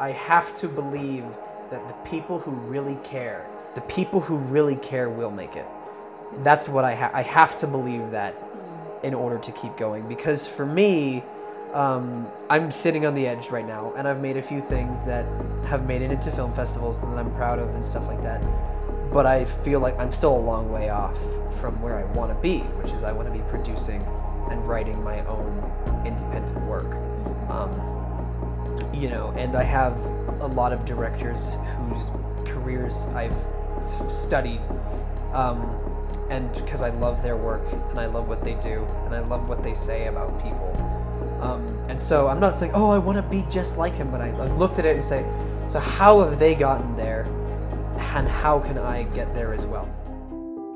I have to believe that the people who really care, the people who really care will make it. That's what I ha- I have to believe that in order to keep going. Because for me um, I'm sitting on the edge right now and I've made a few things that have made it into film festivals and that I'm proud of and stuff like that. But I feel like I'm still a long way off from where I want to be which is I want to be producing and writing my own independent work. Um, you know and I have a lot of directors whose careers I've studied um, and because I love their work and I love what they do and I love what they say about people. Um, and so I'm not saying, oh, I want to be just like him, but I, I looked at it and say, so how have they gotten there, and how can I get there as well?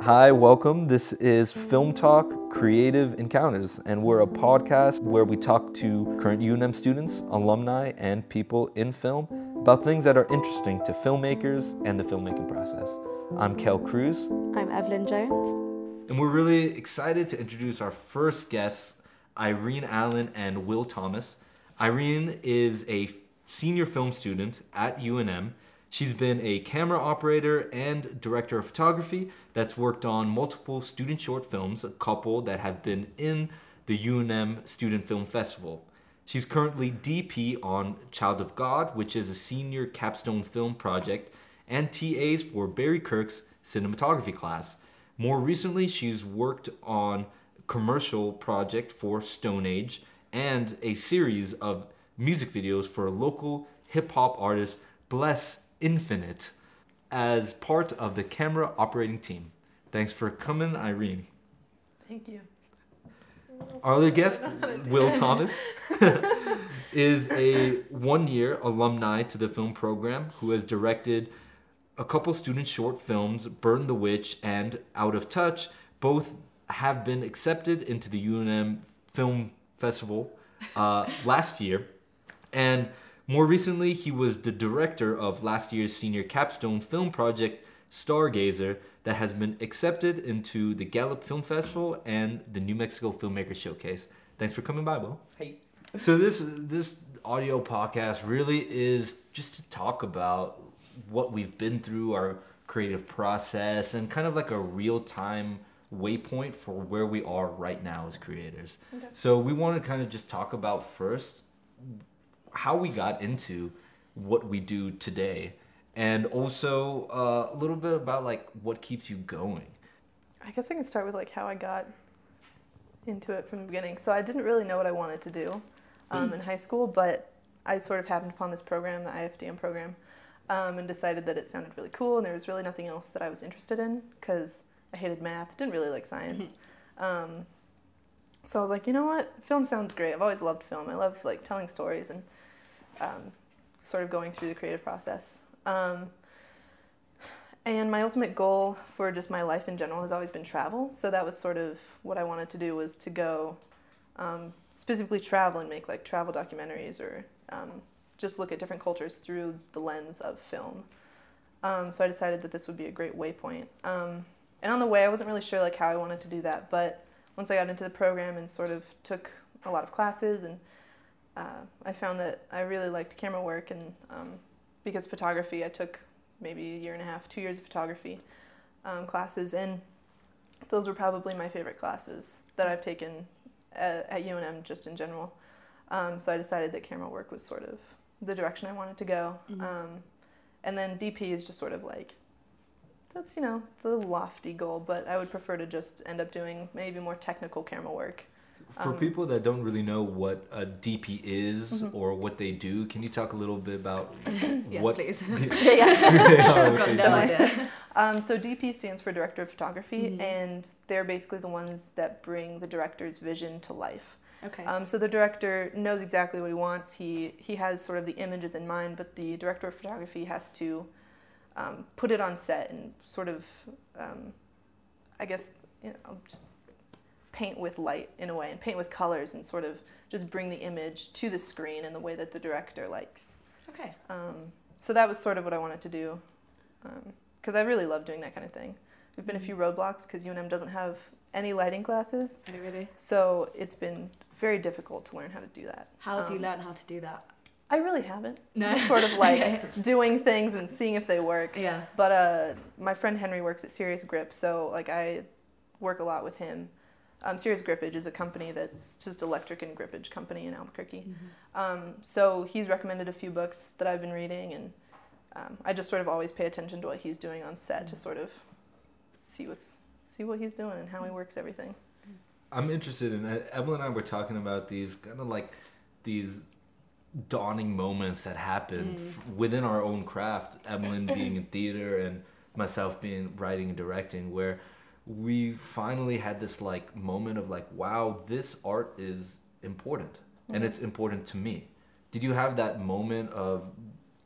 Hi, welcome. This is Film Talk Creative Encounters, and we're a podcast where we talk to current UNM students, alumni, and people in film about things that are interesting to filmmakers and the filmmaking process. I'm Kel Cruz, I'm Evelyn Jones. and we're really excited to introduce our first guests, Irene Allen and Will Thomas. Irene is a senior film student at UNM. She's been a camera operator and director of photography that's worked on multiple student short films, a couple that have been in the UNM Student Film Festival. She's currently DP on Child of God, which is a senior capstone film project, and TAs for Barry Kirk's cinematography class. More recently, she's worked on a commercial project for Stone Age and a series of music videos for a local hip hop artist Bless Infinite as part of the camera operating team. Thanks for coming, Irene. Thank you. Our other guest, Will Thomas, is a one year alumni to the film program who has directed a couple student short films, Burn the Witch and Out of Touch. Both have been accepted into the UNM Film Festival uh, last year. And more recently, he was the director of last year's senior capstone film project, Stargazer, that has been accepted into the Gallup Film Festival and the New Mexico Filmmaker Showcase. Thanks for coming by, Will. Hey, So this this audio podcast really is just to talk about what we've been through, our creative process, and kind of like a real time waypoint for where we are right now as creators. So we want to kind of just talk about first how we got into what we do today, and also uh, a little bit about like what keeps you going. I guess I can start with like how I got into it from the beginning. So I didn't really know what I wanted to do um, in high school, but I sort of happened upon this program, the IFDM program, um, and decided that it sounded really cool, and there was really nothing else that I was interested in because I hated math, didn't really like science. Um, so I was like, you know what, film sounds great. I've always loved film. I love like telling stories and um, sort of going through the creative process. Um, and my ultimate goal for just my life in general has always been travel. So that was sort of what I wanted to do was to go um, specifically travel and make like travel documentaries or um, just look at different cultures through the lens of film. Um, so I decided that this would be a great waypoint. Um, and on the way, I wasn't really sure like how I wanted to do that, but once I got into the program and sort of took a lot of classes and uh, I found that I really liked camera work and um, because photography, I took maybe a year and a half, two years of photography um, classes, and those were probably my favorite classes that I've taken at, at UNM just in general. Um, so I decided that camera work was sort of the direction I wanted to go. Um, and then DP is just sort of like, that's, you know, the lofty goal, but I would prefer to just end up doing maybe more technical camera work. For Um, people that don't really know what a DP is Mm-hmm. or what they do, can you talk a little bit about Yes, what? please. yeah, yeah. I've got no idea. Um, so DP stands for Director of Photography, and they're basically the ones that bring the director's vision to life. Okay. Um, so the director knows exactly what he wants. He he has sort of the images in mind, but the director of photography has to um, put it on set and sort of, um, I guess, you know, just paint with light in a way, and paint with colors, and sort of just bring the image to the screen in the way that the director likes. okay. Um, so that was sort of what I wanted to do, because I really love doing that kind of thing. There've been a few roadblocks because UNM doesn't have any lighting classes, Oh, really? so it's been very difficult to learn how to do that. How have you Um, learned how to do that? I really haven't. No. Sort of like doing things and seeing if they work. Yeah. But uh, my friend Henry works at Serious Grip, so like I work a lot with him. Um, Serious Grippage is a company that's just electric and grippage company in Albuquerque. Um, so he's recommended a few books that I've been reading, and um, I just sort of always pay attention to what he's doing on set to sort of see what's see what he's doing and how he works everything. I'm interested in uh, Evelyn and I were talking about these kind of like these dawning moments that happen f- within our own craft. Evelyn being in theater and myself being writing and directing, where we finally had this like moment of like, wow, this art is important and it's important to me. Did you have that moment of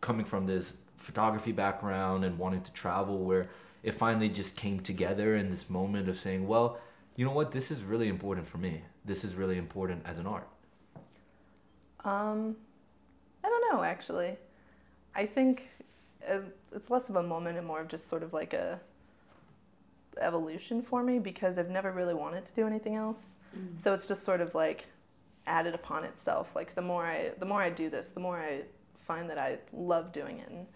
coming from this photography background and wanting to travel where it finally just came together in this moment of saying, well, you know what, this is really important for me. This is really important as an art. Um, I don't know actually. I think uh, it's less of a moment and more of just sort of like a evolution for me because I've never really wanted to do anything else. So it's just sort of like added upon itself. Like the more I the more I do this, the more I find that I love doing it and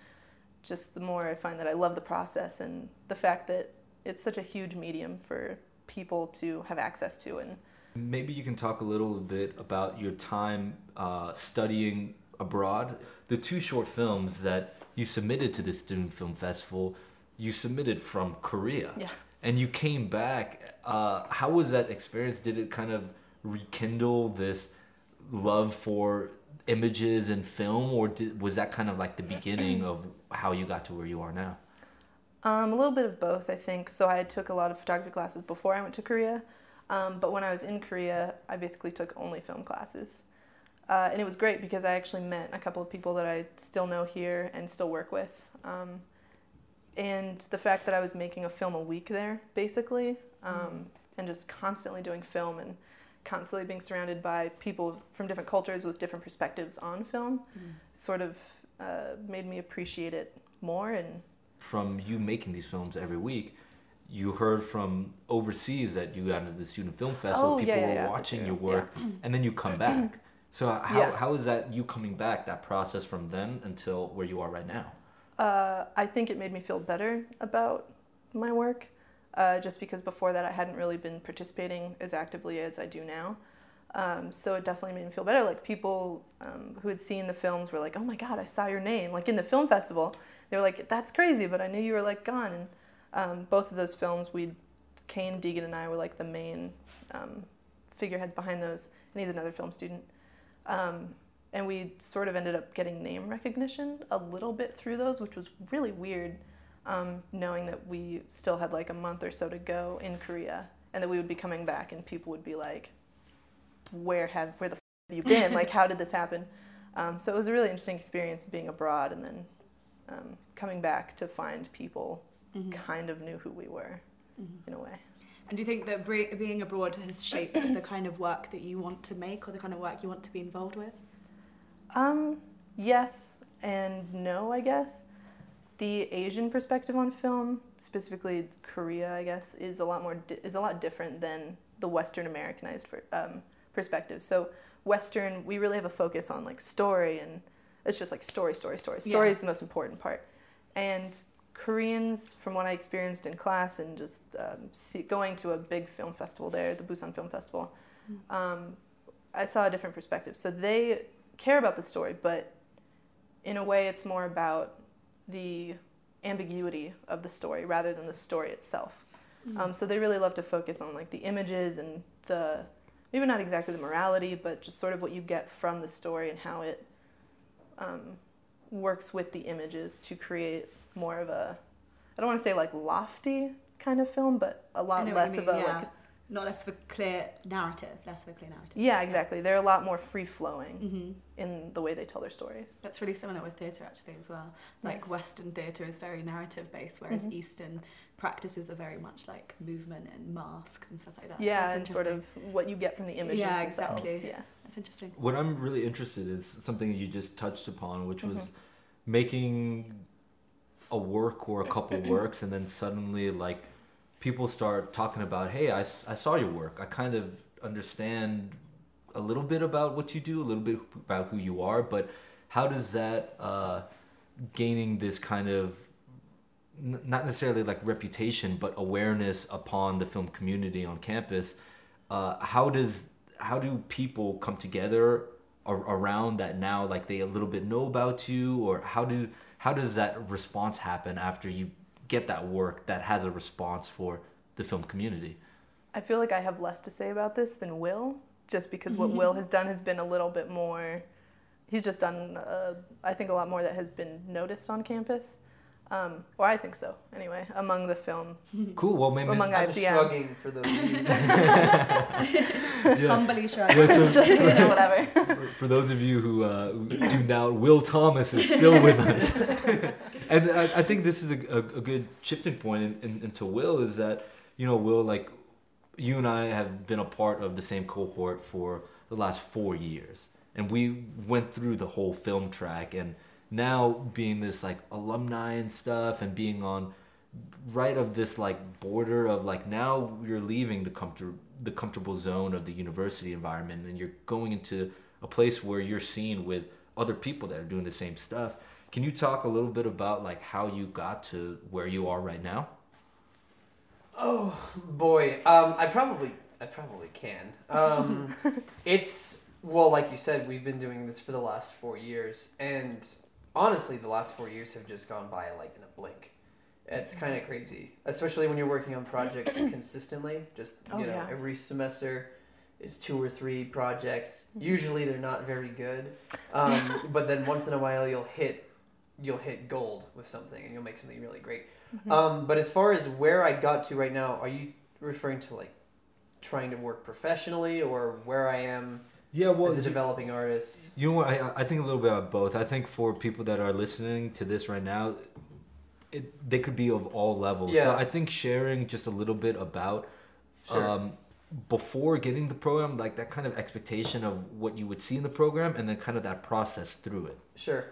just the more I find that I love the process and the fact that it's such a huge medium for people to have access to and Maybe you can talk a little bit about your time uh, studying abroad. The two short films that you submitted to the Student Film Festival, you submitted from Korea. yeah. And you came back. Uh, how was that experience? Did it kind of rekindle this love for images and film, or did, was that kind of like the beginning of how you got to where you are now? Um, a little bit of both, I think. So I took a lot of photography classes before I went to Korea, um, but when I was in Korea, I basically took only film classes, uh, and it was great because I actually met a couple of people that I still know here and still work with. Um, and the fact that I was making a film a week there, basically, um, and just constantly doing film and constantly being surrounded by people from different cultures with different perspectives on film, sort of uh, made me appreciate it more and from you making these films every week, you heard from overseas that you got into the student film festival. Oh, people yeah, yeah, were yeah, watching your true. work, and then you come back. So how Yeah. how is that you coming back? That process from then until where you are right now. Uh, I think it made me feel better about my work, uh, just because before that I hadn't really been participating as actively as I do now. Um, so it definitely made me feel better. Like people um, who had seen the films were like, "Oh my God, I saw your name!" Like in the film festival, they were like, "That's crazy," but I knew you were like gone. And um, both of those films, we, Kane Deegan and I were like the main um, figureheads behind those, and he's another film student. Um, and we sort of ended up getting name recognition a little bit through those, which was really weird, um, knowing that we still had like a month or so to go in Korea, and that we would be coming back, and people would be like, "Where have where the f- have you been? like, how did this happen?" Um, so it was a really interesting experience being abroad, and then um, coming back to find people kind of knew who we were in a way. And do you think that being abroad has shaped the kind of work that you want to make or the kind of work you want to be involved with? Um, yes and no, I guess. The Asian perspective on film, specifically Korea, I guess, is a lot more di- is a lot different than the Western Americanized for, um, perspective. So Western, we really have a focus on like story, and it's just like story, story, story. Story Yeah. is the most important part. And Koreans, from what I experienced in class and just um, see, going to a big film festival there, the Busan Film Festival, um, I saw a different perspective. So they care about the story, but in a way, it's more about the ambiguity of the story rather than the story itself. Um, so they really love to focus on like the images and the maybe not exactly the morality, but just sort of what you get from the story and how it um, works with the images to create more of a I don't want to say like lofty kind of film, but a lot less of a yeah. like Not less of a clear narrative, less of a clear narrative. yeah, exactly. They're a lot more free flowing hmm in the way they tell their stories. That's really similar with theatre actually as well. Yeah. Like Western theatre is very narrative based, whereas Mhm. Eastern practices are very much like movement and masks and stuff like that. Yeah, that's and sort of what you get from the images Yeah, themselves. exactly. Yeah. That's interesting. What I'm really interested in is something you just touched upon, which was Mhm. making a work or a couple works, and then suddenly like people start talking about, hey, I, I saw your work. I kind of understand a little bit about what you do, a little bit about who you are, but how does that uh, gaining this kind of not necessarily like reputation, but awareness upon the film community on campus? Uh, how does how do people come together ar- around that now? Like they a little bit know about you, or how do how does that response happen after you get that work that has a response for the film community? I feel like I have less to say about this than Will, just because what Will has done has been a little bit more. He's just done, uh, I think, a lot more that has been noticed on campus. Um, or I think so, anyway, among the film. Cool. Well, maybe Among I'm IFDM. shrugging for those yeah. Humbly shrug. Yeah, so just, you know, whatever. for, for those of you who, uh, who tuned out, Will Thomas is still with us, and I, I think this is a, a, a good shifting point in, in, into Will is that you know Will like you and I have been a part of the same cohort for the last four years, and we went through the whole film track, and now being this like alumni and stuff, and being on right of this like border of like now you're leaving the comfort the comfortable zone of the university environment and you're going into a place where you're seen with other people that are doing the same stuff. Can you talk a little bit about like how you got to where you are right now? Oh boy, um, I probably, I probably can. Um, it's well, like you said, we've been doing this for the last four years, and honestly, the last four years have just gone by like in a blink. It's kind of crazy, especially when you're working on projects consistently. Just you Oh, know, yeah. every semester is two or three projects. Usually, they're not very good, um, but then once in a while, you'll hit, you'll hit gold with something, and you'll make something really great. Um, but as far as where I got to right now, are you referring to like trying to work professionally or where I am Yeah, well, as a developing artist? You know what? I, I think a little bit about both. I think for people that are listening to this right now, it they could be of all levels. So Yeah. I think sharing just a little bit about Sure. um, before getting the program, like that kind of expectation of what you would see in the program, and then kind of that process through it. Sure.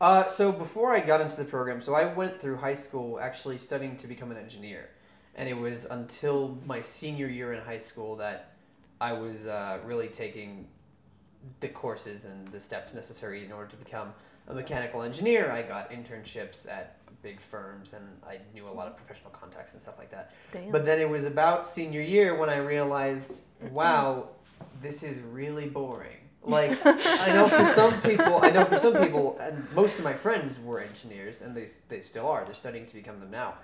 Uh, so before I got into the program, so I went through high school actually studying to become an engineer, and it was until my senior year in high school that I was uh, really taking the courses and the steps necessary in order to become a mechanical engineer. I got internships at big firms, and I knew a lot of professional contacts and stuff like that. Damn. But then it was about senior year when I realized, wow, this is really boring. Like I know for some people, I know for some people, and most of my friends were engineers, and they they still are. They're studying to become them now.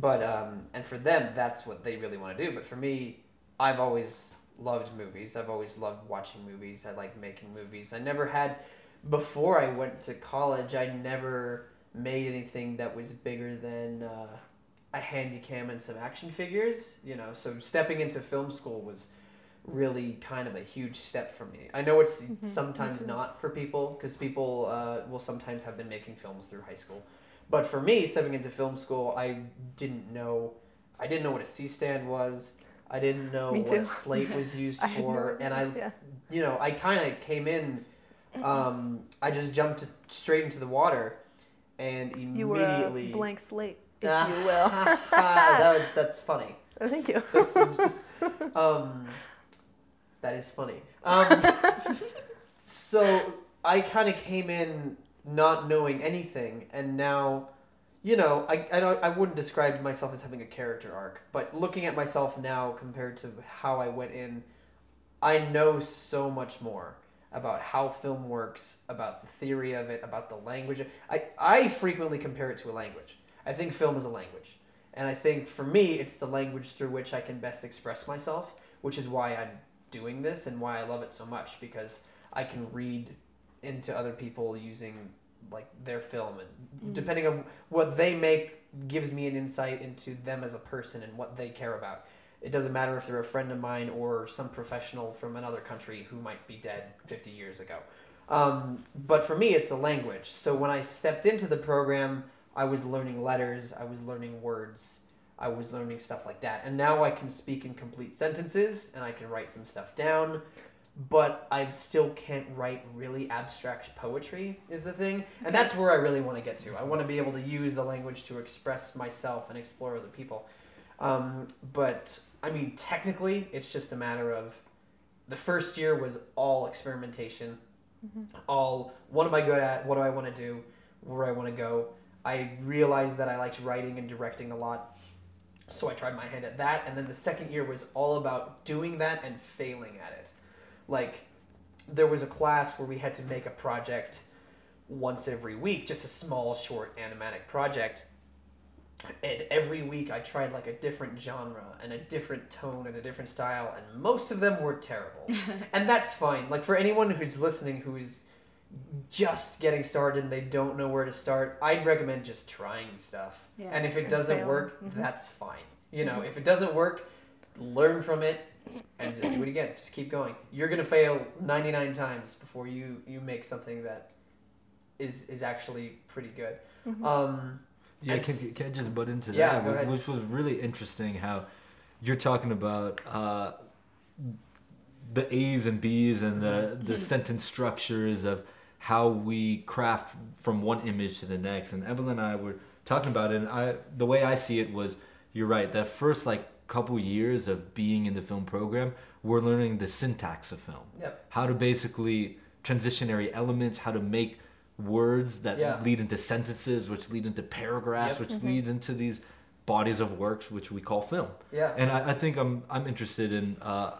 But um, and for them, that's what they really want to do. But for me, I've always loved movies. I've always loved watching movies. I like making movies. I never had before I went to college. I never made anything that was bigger than uh, a handy cam and some action figures. You know, so stepping into film school was really kind of a huge step for me. I know it's Mhm, sometimes not for people because people uh, will sometimes have been making films through high school. But for me, stepping into film school, I didn't know. I didn't know what a C stand was. I didn't know what a slate was used had no for, and I, yeah. you know, I kind of came in. Um, I just jumped straight into the water, and you were immediately. a blank slate, if Ah, you will. that was that's funny. Oh, thank you. Um, that is funny. Um, so I kind of came in not knowing anything, and now, you know, I, I don't I wouldn't describe myself as having a character arc, but looking at myself now compared to how I went in, I know so much more about how film works, about the theory of it, about the language. I, I frequently compare it to a language. I think film is a language. And I think for me, it's the language through which I can best express myself, which is why I'm doing this and why I love it so much because I can read into other people using like their film and depending on what they make gives me an insight into them as a person and what they care about. It doesn't matter if they're a friend of mine or some professional from another country who might be dead 50 years ago. Um, but for me, it's a language. So when I stepped into the program, I was learning letters, I was learning words, I was learning stuff like that. And now I can speak in complete sentences and I can write some stuff down, but I still can't write really abstract poetry, is the thing. And that's where I really want to get to. I want to be able to use the language to express myself and explore other people. Um, but I mean, technically, it's just a matter of the first year was all experimentation, All what am I good at? What do I want to do? Where do I want to go? I realized that I liked writing and directing a lot, so I tried my hand at that. And then the second year was all about doing that and failing at it. Like there was a class where we had to make a project once every week, just a small, short animatic project. And every week I tried like a different genre and a different tone and a different style, and most of them were terrible. and that's fine. Like for anyone who's listening who's just getting started and they don't know where to start, I'd recommend just trying stuff. Yeah. And if it doesn't failing. work, Mhm. that's fine. You know, if it doesn't work, learn from it and just do it again. Just keep going. You're gonna fail 99 times before you you make something that is is actually pretty good. Mhm. Um, Yeah, And can, s- can I just butt into Yeah, that? go ahead. Which was really interesting how you're talking about uh, the A's and B's and the, the sentence structures of how we craft from one image to the next. And Evelyn and I were talking about it, and I the way I see it was you're right. That first like couple years of being in the film program, we're learning the syntax of film yep. how to basically transitionary elements, how to make words that Yeah. lead into sentences, which lead into paragraphs, Yep. which leads into these bodies of works, which we call film. Yeah. And I, I think I'm I'm interested in. Uh,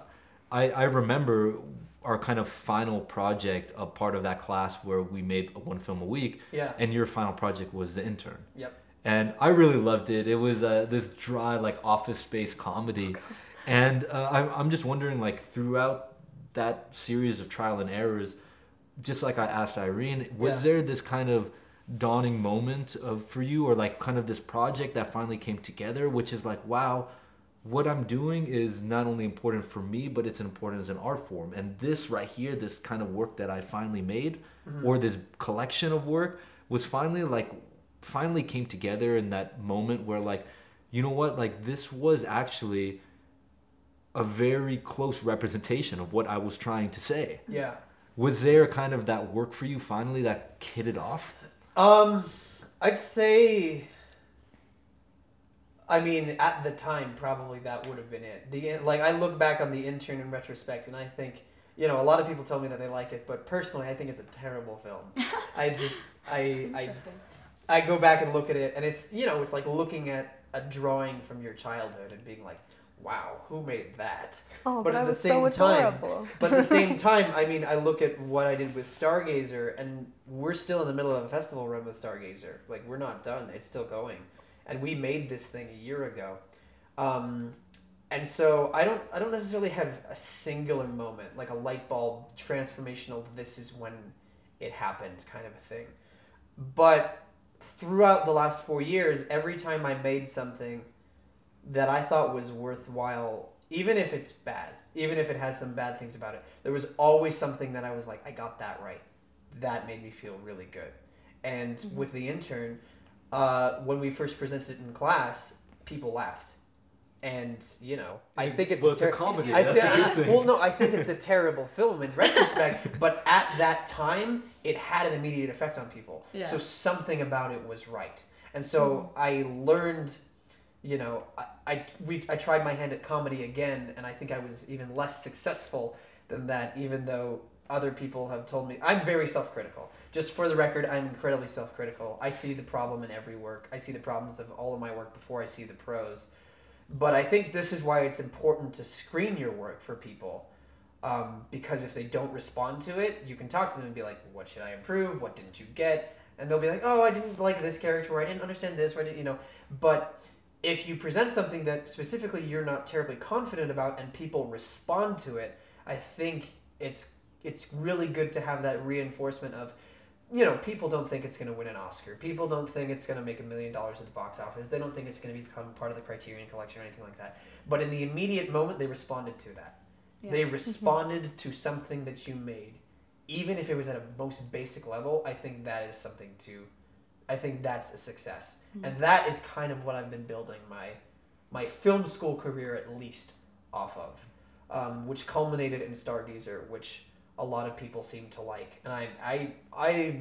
I I remember our kind of final project, a part of that class where we made one film a week, yeah. and your final project was the intern. Yep. And I really loved it. It was uh, this dry, like office space comedy, Oh, and uh, I'm I'm just wondering, like throughout that series of trial and errors, just like I asked Irene, was Yeah. there this kind of dawning moment of for you, or like kind of this project that finally came together, which is like, wow, what I'm doing is not only important for me, but it's important as an art form. And this right here, this kind of work that I finally made, or this collection of work, was finally like, finally came together in that moment where like, you know what, like this was actually a very close representation of what I was trying to say. Yeah. Was there kind of that work for you finally that hit it off? Um, I'd say. I mean, at the time, probably that would have been it. The like, I look back on the intern in retrospect, and I think, you know, a lot of people tell me that they like it, but personally, I think it's a terrible film. I just, I, I, I go back and look at it, and it's, you know, it's like looking at a drawing from your childhood and being like, wow, who made that? Oh, but but, at I the was same so time- But at the same time, I mean, I look at what I did with Stargazer, and we're still in the middle of a festival run with Stargazer. Like, we're not done; it's still going, and we made this thing a year ago. Um, and so I don't, I don't necessarily have a singular moment, like a light bulb transformational. This is when it happened, kind of a thing. But throughout the last four years, every time I made something that I thought was worthwhile, even if it's bad, even if it has some bad things about it, there was always something that I was like, I got that right. That made me feel really good. And with the intern, uh, when we first presented it in class, people laughed. And you know, I think it's well, it's a ter- comedy. I That's a good thing. well, no, I think it's a terrible film in retrospect, but at that time, it had an immediate effect on people. Yeah. So something about it was right, and so I learned. You know, I, I we I tried my hand at comedy again, and I think I was even less successful than that. Even though other people have told me I'm very self-critical. Just for the record, I'm incredibly self-critical. I see the problem in every work. I see the problems of all of my work before I see the pros. But I think this is why it's important to screen your work for people. Um, because if they don't respond to it, you can talk to them and be like, "What should I improve? What didn't you get?" And they'll be like, "Oh, I didn't like this character, or I didn't understand this, or I didn't, you know." But if you present something that specifically you're not terribly confident about, and people respond to it, I think it's it's really good to have that reinforcement of, you know, people don't think it's going to win an Oscar. People don't think it's going to make a million dollars at the box office. They don't think it's going to become part of the Criterion Collection or anything like that. But in the immediate moment, they responded to that. Yeah. They responded to something that you made, even if it was at a most basic level. I think that is something to, I think that's a success, and that is kind of what I've been building my, my film school career at least off of, um, which culminated in Stargazer, which a lot of people seem to like, and I I I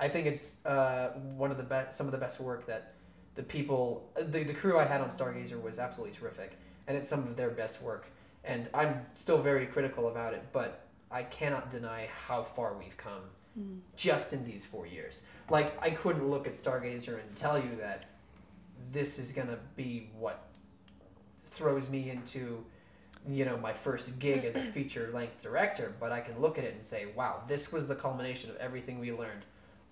I think it's uh, one of the best, some of the best work that the people, the, the crew I had on Stargazer was absolutely terrific, and it's some of their best work. And I'm still very critical about it, but I cannot deny how far we've come just in these four years. Like I couldn't look at Stargazer and tell you that this is gonna be what throws me into you know my first gig as a feature length director but i can look at it and say wow this was the culmination of everything we learned.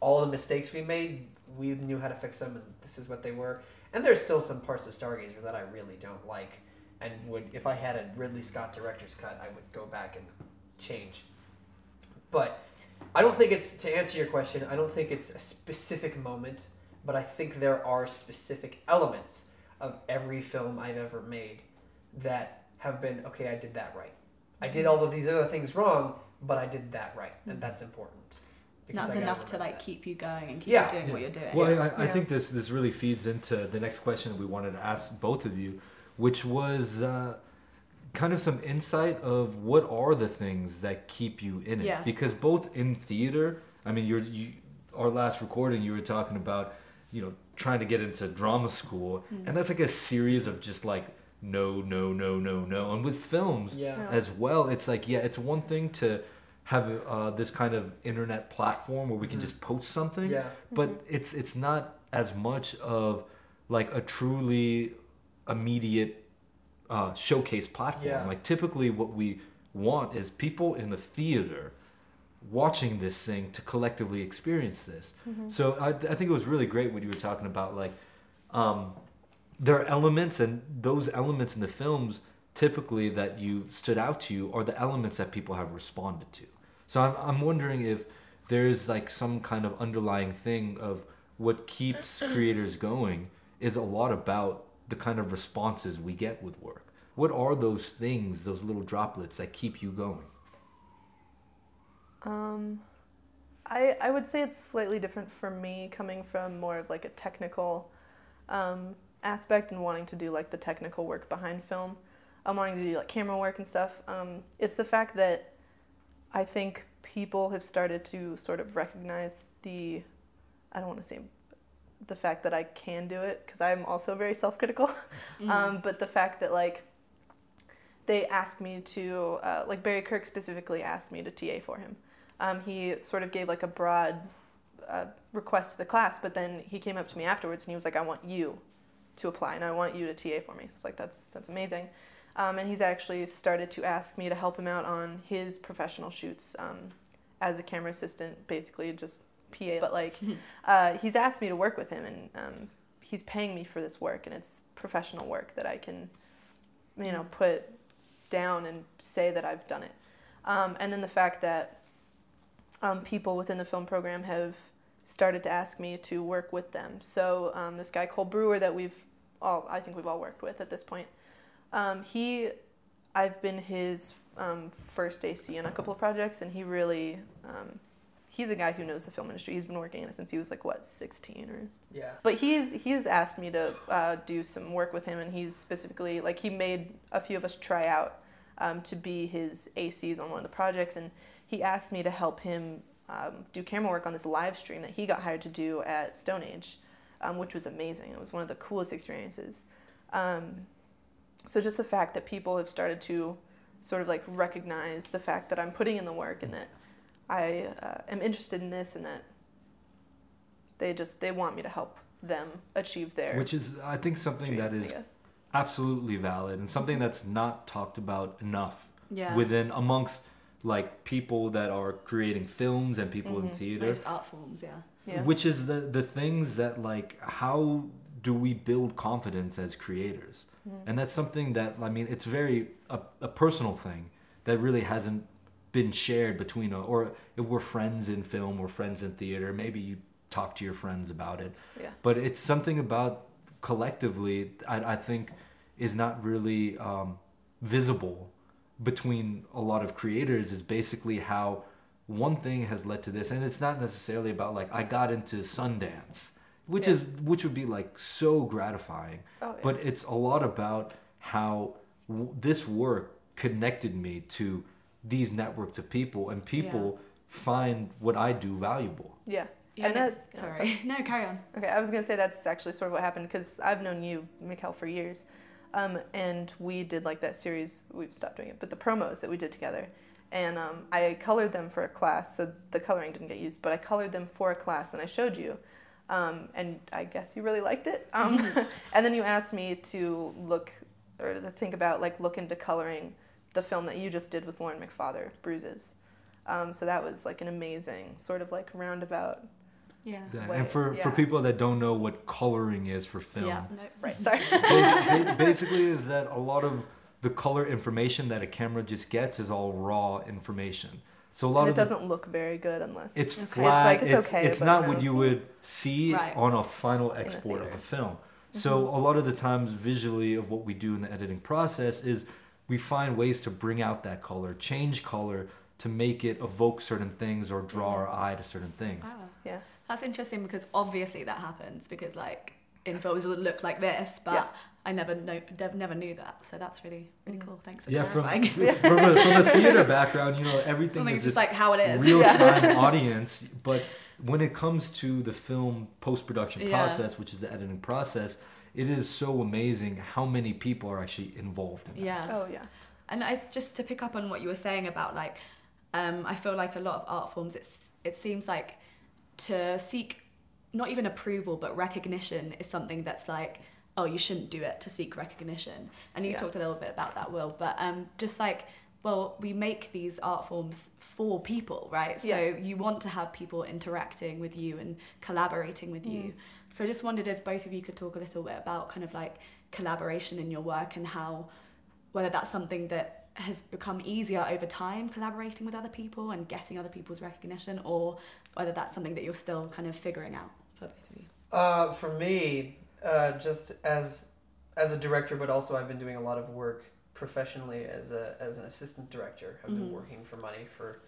All the mistakes we made we knew how to fix them and this is what they were. And there's still some parts of stargazer that i really don't like and would if i had a ridley scott director's cut i would go back and change. But i don't think it's to answer your question i don't think it's a specific moment but i think there are specific elements of every film i've ever made that have been okay i did that right i did mm-hmm. all of these other things wrong but i did that right and mm-hmm. that's important because that's enough to like that. keep you going and keep Yeah. you doing Yeah. what you're doing. Well, Yeah. I, I think this this really feeds into the next question that we wanted to ask both of you, which was uh, kind of some insight of what are the things that keep you in it. Yeah. Because both in theater, I mean, you're you our last recording, you were talking about, you know, trying to get into drama school, mm-hmm. and that's like a series of just like no, no, no, no, no, and with films yeah Yeah. as well. It's like, yeah, it's one thing to have uh, this kind of internet platform where we can Mhm. just post something, yeah but it's it's not as much of like a truly immediate uh, showcase platform. Yeah. Like typically, what we want is people in the theater watching this thing to collectively experience this. So I, I think it was really great what you were talking about. Like, um, there are elements, and those elements in the films typically that you stood out to you are the elements that people have responded to. So I'm, I'm wondering if there's like some kind of underlying thing of what keeps creators going is a lot about the kind of responses we get with work. What are those things, those little droplets that keep you going? Um, I I would say it's slightly different for me, coming from more of like a technical um, aspect and wanting to do like the technical work behind film. I'm wanting to do like camera work and stuff. Um, it's the fact that I think people have started to sort of recognize the I don't want to say the fact that I can do it because I'm also very self-critical. um, but the fact that like they asked me to uh, like Barry Kirk specifically asked me to TA for him. Um, he sort of gave like a broad uh, request to the class, but then he came up to me afterwards and he was like, "I want you to apply and I want you to TA for me." It's like that's that's amazing. Um, and he's actually started to ask me to help him out on his professional shoots um, as a camera assistant, basically just PA. But like, uh, he's asked me to work with him, and um, he's paying me for this work, and it's professional work that I can, you know, put down and say that I've done it. Um, and then the fact that um, people within the film program have started to ask me to work with them. So um, this guy Cole Brewer that we've all, I think we've all worked with at this point. Um, he, I've been his um, first AC in a couple of projects, and he really, um, he's a guy who knows the film industry. He's been working in it since he was like what 16 or yeah but he's he's asked me to uh, do some work with him, and he's specifically like he made a few of us try out um, to be his ACs on one of the projects, and he asked me to help him um, do camera work on this live stream that he got hired to do at Stone Age, um, which was amazing. It was one of the coolest experiences. Um, so just the fact that people have started to sort of like recognize the fact that I'm putting in the work and that I uh, am interested in this and that they just they want me to help them achieve their Which is, I think, something dream, that I is guess. absolutely valid and something that's not talked about enough Yeah. within amongst like people that are creating films and people in Mhm. theater most art forms, yeah. Yeah. which is the the things that like how do we build confidence as creators Mhm. and that's something that i mean it's very a, a personal thing that really hasn't been shared between uh, or if we're friends in film or friends in theater maybe you talk to your friends about it Yeah. but it's something about collectively i, I think is not really um, visible between a lot of creators is basically how one thing has led to this and it's not necessarily about like i got into sundance which Yeah. is which would be like so gratifying Oh, yeah. but it's a lot about how w- this work connected me to these networks of people and people find what i do valuable yeah. Yeah, And and that's- it's- yeah, sorry. No, carry on. Okay, I was gonna say that's actually sort of what happened because I've known you, Mikhail, for years, um, and we did like that series. We've stopped doing it, but the promos that we did together, and um, I colored them for a class. So the coloring didn't get used, but I colored them for a class, and I showed you. Um, and I guess you really liked it. Um, and then you asked me to look or to think about like look into coloring the film that you just did with Lauren McFather, Bruises. Um, so that was like an amazing sort of like roundabout. Yeah. Yeah, Way, and for, for people that don't know what coloring is for film, Yeah. No. Right. Sorry. ba- ba- basically is that a lot of the color information that a camera just gets is all raw information. So a lot and it of the- doesn't look very good unless it's Okay. flat. like, it's it's okay, it's but not no. what you would see Right. on a final export of theater. a film. Mm-hmm. So a lot of the times, visually, of what we do in the editing process is we find ways to bring out that color, change color to make it evoke certain things or draw mm-hmm. our eye to certain things. Wow. yeah. That's interesting because obviously that happens because like in films it would look like this, but Yeah. I never know, dev- never knew that. So that's really really cool. Thanks for Yeah, from, clarifying. from, a, from a theater background, you know, everything think is just like how it is. real time audience. But when it comes to the film post production Yeah. process, which is the editing process, it is so amazing how many people are actually involved in that. Yeah. Oh yeah. And I just to pick up on what you were saying about like, um, I feel like a lot of art forms, it's it seems like to seek not even approval but recognition is something that's like, oh, you shouldn't do it to seek recognition. And you Yeah. talked a little bit about that, Will, but um, just like. Well, we make these art forms for people, right? So Yeah. you want to have people interacting with you and collaborating with Mm. you. So I just wondered if both of you could talk a little bit about kind of like collaboration in your work and how whether that's something that has become easier over time collaborating with other people and getting other people's recognition or whether that's something that you're still kind of figuring out for both of you Uh, for me, uh, just as as a director, but also I've been doing a lot of work professionally as a as an assistant director. I've been Mhm. working for money for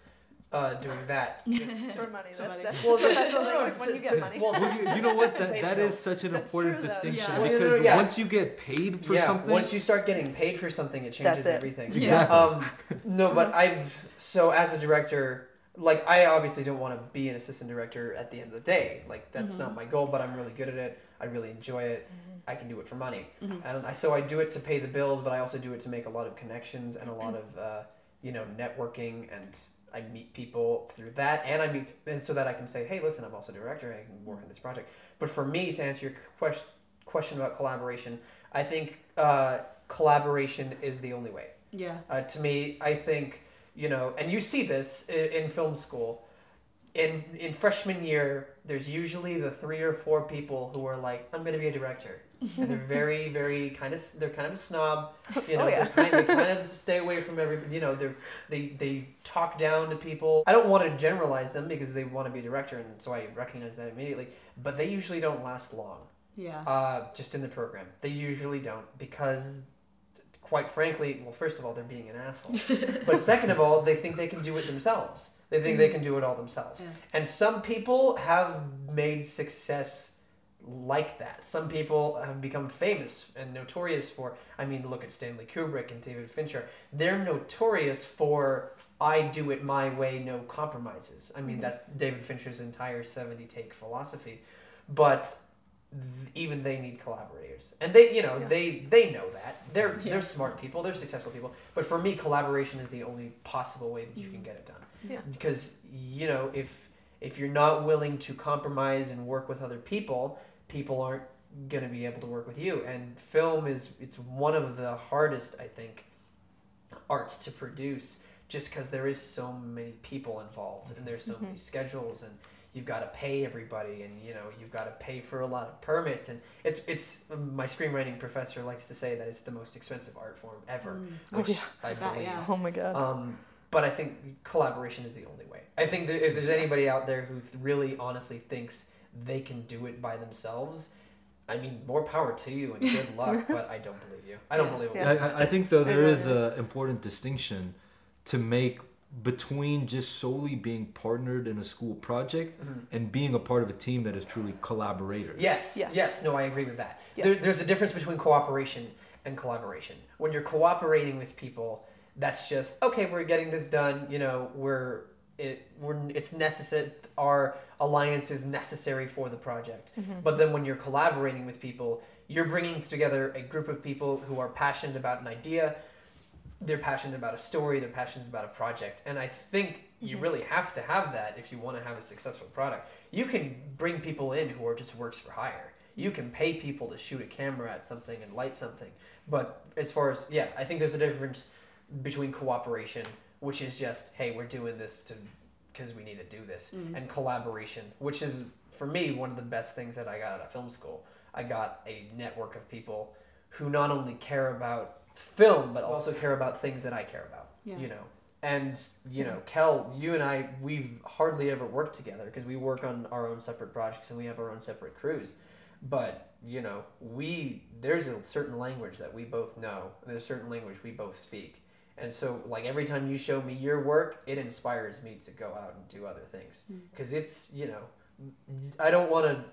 uh, doing that. Just- For money. That's money. that's Well, professional no, when you get money. well, Well, you, you know what? To That, pay that bills. is such an That's important true, distinction Yeah. Well, no, no, because yeah. once you get paid for yeah, something, once you start getting paid for something, it changes That's it. everything. Exactly. Um, no, but I've so as a director, like I obviously don't want to be an assistant director at the end of the day. Like that's Mhm. not my goal, but I'm really good at it. I really enjoy it. I can do it for money, Mhm. and I, so I do it to pay the bills, but I also do it to make a lot of connections and a lot of uh, you know networking, and I meet people through that, and I meet and so that I can say, hey, listen, I'm also a director. I can work on this project. But for me, to answer your question question about collaboration, I think uh, collaboration is the only way. yeah Uh, to me, I think you know, and you see this in, in film school. In in freshman year, there's usually the three or four people who are like, "I'm going to be a director," and they're very, very kind of they're kind of a snob. You know, Oh, yeah. they're kind, they kind of stay away from every. You know, they they they talk down to people. I don't want to generalize them because they want to be a director, and so I recognize that immediately. But they usually don't last long yeah uh, just in the program. They usually don't because, quite frankly, well, first of all, they're being an asshole. but second of all, they think they can do it themselves. They think they can do it all themselves. Yeah. And some people have made success like that. Some people have become famous and notorious for, I mean, look at Stanley Kubrick and David Fincher. They're notorious for, I do it my way, no compromises. I mean, Mhm. that's David Fincher's entire 70 take philosophy. But even they need collaborators and they you know Yeah. they they know that they're Yeah. they're smart people they're successful people but for me collaboration is the only possible way that you can Mhm. get it done Yeah. because you know if if you're not willing to compromise and work with other people people aren't going to be able to work with you and film is it's one of the hardest i think arts to produce just because there is so many people involved and there's so many schedules and you've got to pay everybody and you know you've got to pay for a lot of permits and it's it's my screenwriting professor likes to say that it's the most expensive art form ever Mm. Oh, which yeah. i Bet, believe yeah. Oh my god. um, but I think collaboration is the only way. I think that if there's anybody out there who really honestly thinks they can do it by themselves, I mean, more power to you and good luck. but I don't believe you. I don't Yeah. believe it. Yeah. I, I- I think though there really is do. an important distinction to make between just solely being partnered in a school project Mhm. and being a part of a team that is truly collaborators. Yes, Yeah. yes, no, I agree with that. Yeah. There, there's a difference between cooperation and collaboration. When you're cooperating with people, that's just okay. We're getting this done. You know, we're it. We're it's necessary. Our alliance is necessary for the project. Mm-hmm. But then when you're collaborating with people, you're bringing together a group of people who are passionate about an idea. they're passionate about a story, they're passionate about a project, and I think you mm-hmm. really have to have that if you want to have a successful product. You can bring people in who are just works for hire. You can pay people to shoot a camera at something and light something, but as far as yeah, I think there's a difference between cooperation, which is just hey, we're doing this to because we need to do this, mm. and collaboration, which is for me one of the best things that I got out of film school. I got a network of people who not only care about film but also care about things that I care about. Yeah. You know, and you know, Kel, you and I, we've hardly ever worked together because we work on our own separate projects and we have our own separate crews. But you know, we there's a certain language that we both know. There's a certain language we both speak. And so, like every time you show me your work, it inspires me to go out and do other things because it's you know, I don't want to.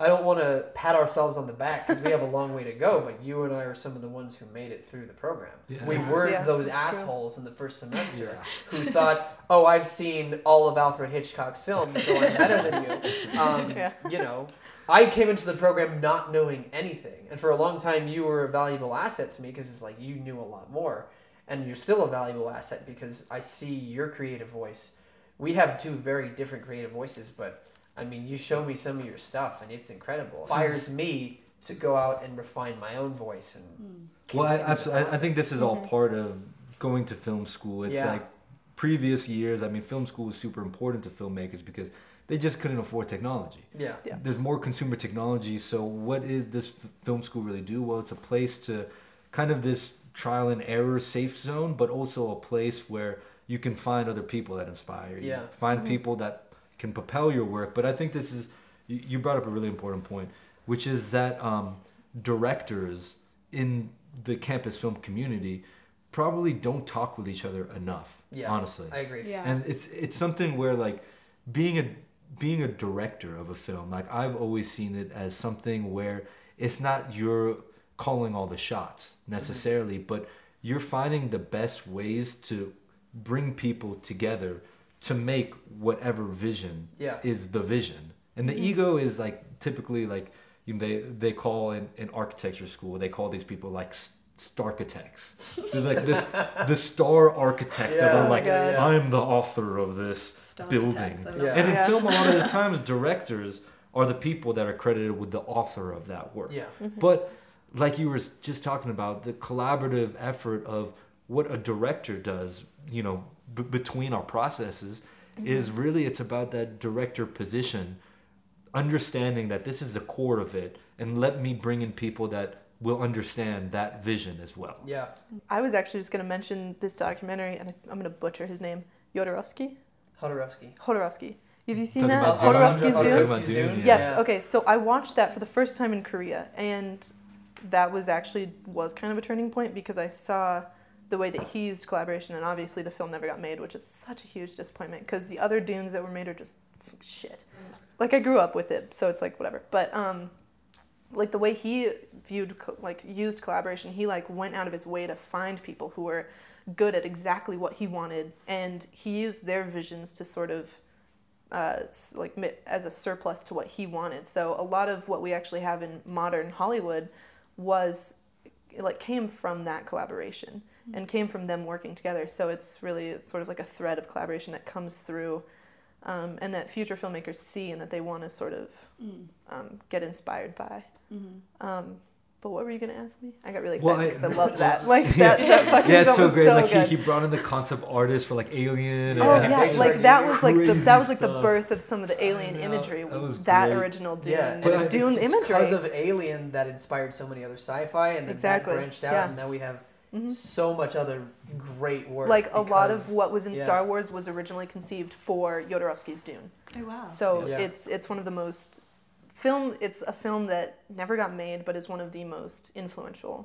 I don't want to pat ourselves on the back because we have a long way to go, but you and I are some of the ones who made it through the program. Yeah. We weren't Yeah, those that's true. assholes in the first semester Yeah. who thought, "Oh, I've seen all of Alfred Hitchcock's films, so I'm better than you." Um, Yeah. You know, I came into the program not knowing anything, and for a long time, you were a valuable asset to me because it's like you knew a lot more, and you're still a valuable asset because I see your creative voice. We have two very different creative voices, but I mean, you show me some of your stuff, and it's incredible. It inspires me to go out and refine my own voice and. Hmm. Well, I, continue the absolutely, I I think this is all mm-hmm. part of going to film school. It's Yeah. like previous years. I mean, film school was super important to filmmakers because they just couldn't afford technology. Yeah. Yeah. There's more consumer technology. So, what is this film school really do? Well, it's a place to kind of this trial and error safe zone, but also a place where you can find other people that inspire you. Yeah. Find people that can propel your work. But I think this is, you, you brought up a really important point, which is that um, directors in the campus film community probably don't talk with each other enough. Yeah. Honestly I agree. Yeah. and it's it's something where like being a being a director of a film like i've always seen it as something where it's not you're calling all the shots mm-hmm. necessarily but you're finding the best ways to bring people together to make whatever vision Yeah. is the vision and the mm-hmm. ego is like typically like you know, they they call in, in architecture school they call these people like s- starchitects they're like this the star architects that are Oh my like i'm the author of this Star building architects, I love Yeah. and in Yeah. film a lot of the times directors are the people that are credited with the author of that work Yeah. Mm-hmm. but like you were just talking about the collaborative effort of what a director does you know b- between our processes mm-hmm. is really it's about that director position understanding that this is the core of it and let me bring in people that will understand that vision as well Yeah. I was actually just going to mention this documentary, and I- I'm going to butcher his name. Yodorovsky? Jodorowsky. Jodorowsky. Have you seen Talking that? about oh, Dune? Jodorowsky's Oh, Dune? Dune, yeah. Yes. Yeah. Okay. So I watched that for the first time in Korea, and that was actually was kind of a turning point because I saw the way that he used collaboration, and obviously the film never got made, which is such a huge disappointment because the other Dunes that were made are just shit. Like I grew up with it, so it's like whatever. But um, like the way he viewed like used collaboration, he like went out of his way to find people who were good at exactly what he wanted, and he used their visions to sort of uh, like as a surplus to what he wanted. So a lot of what we actually have in modern Hollywood was like came from that collaboration and came from them working together. So it's really it's sort of like a thread of collaboration that comes through. Um, and that future filmmakers see and that they want to sort of Mm. um, get inspired by. Mhm. Um, but what were you gonna ask me? I got really excited I- because I, love that. Like Yeah. that, that fucking yeah it's film so great so like good. he, he brought in the concept artist for like alien Oh and yeah, like like that was like the that was like the birth of some of the alien know, imagery that was, was that great. original Dune. Yeah, and But it was Dune it's imagery. because of Alien that inspired so many other sci-fi, and then Exactly, that branched out, yeah. and now we have Mhm. so much other great work. Like a lot of what was in yeah. Star Wars was originally conceived for Yodorovsky's Dune. Oh wow. So Yeah. it's it's one of the most film. It's a film that never got made, but is one of the most influential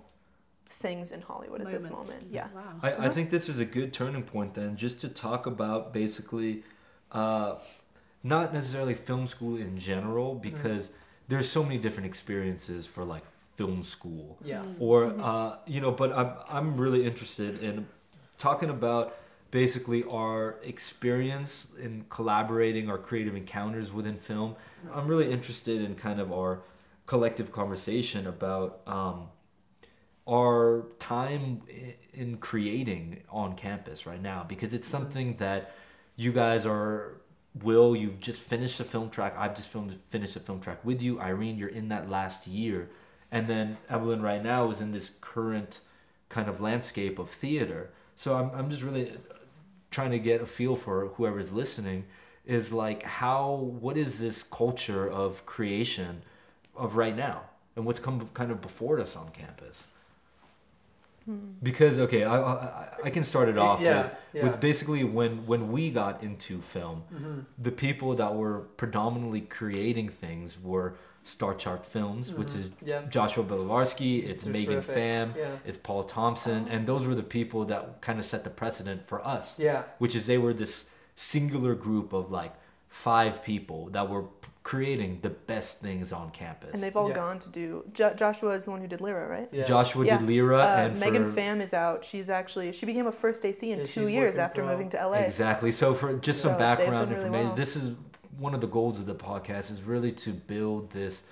things in Hollywood at this moment. Yeah. Wow. I, I think this is a good turning point then, just to talk about basically, uh, not necessarily film school in general, because there's so many different experiences for like film school, Yeah. Mm. or uh, you know. But I'm I'm really interested in talking about basically our experience in collaborating, our creative encounters within film. I'm really interested in kind of our collective conversation about. Um, our time in creating on campus right now because it's something that you guys are will you've just finished a film track i've just filmed finished a film track with you irene you're in that last year and then evelyn right now is in this current kind of landscape of theater so i'm, I'm just really trying to get a feel for whoever's listening is like how what is this culture of creation of right now and what's come kind of before us on campus because okay I, I, I can start it off Yeah, with, yeah. with basically when when we got into film Mm-hmm. the people that were predominantly creating things were Star Chart Films, which is Mm-hmm. Yeah. Joshua Belovarsky, it's They're Megan terrific. Pham, Yeah. it's Paul Thompson, and those were the people that kind of set the precedent for us Yeah. which is they were this singular group of like five people that were creating the best things on campus. And they've all Yeah. gone to do. Jo- Joshua is the one who did Lyra, right? Yeah. Joshua Yeah. did Lyra Uh, and Megan for, Pham is out. She's actually she became a first AC in Yeah, two years after pro. moving to LA. Exactly. So for just some So they've background really information, well. this is one of the goals of the podcast is really to build this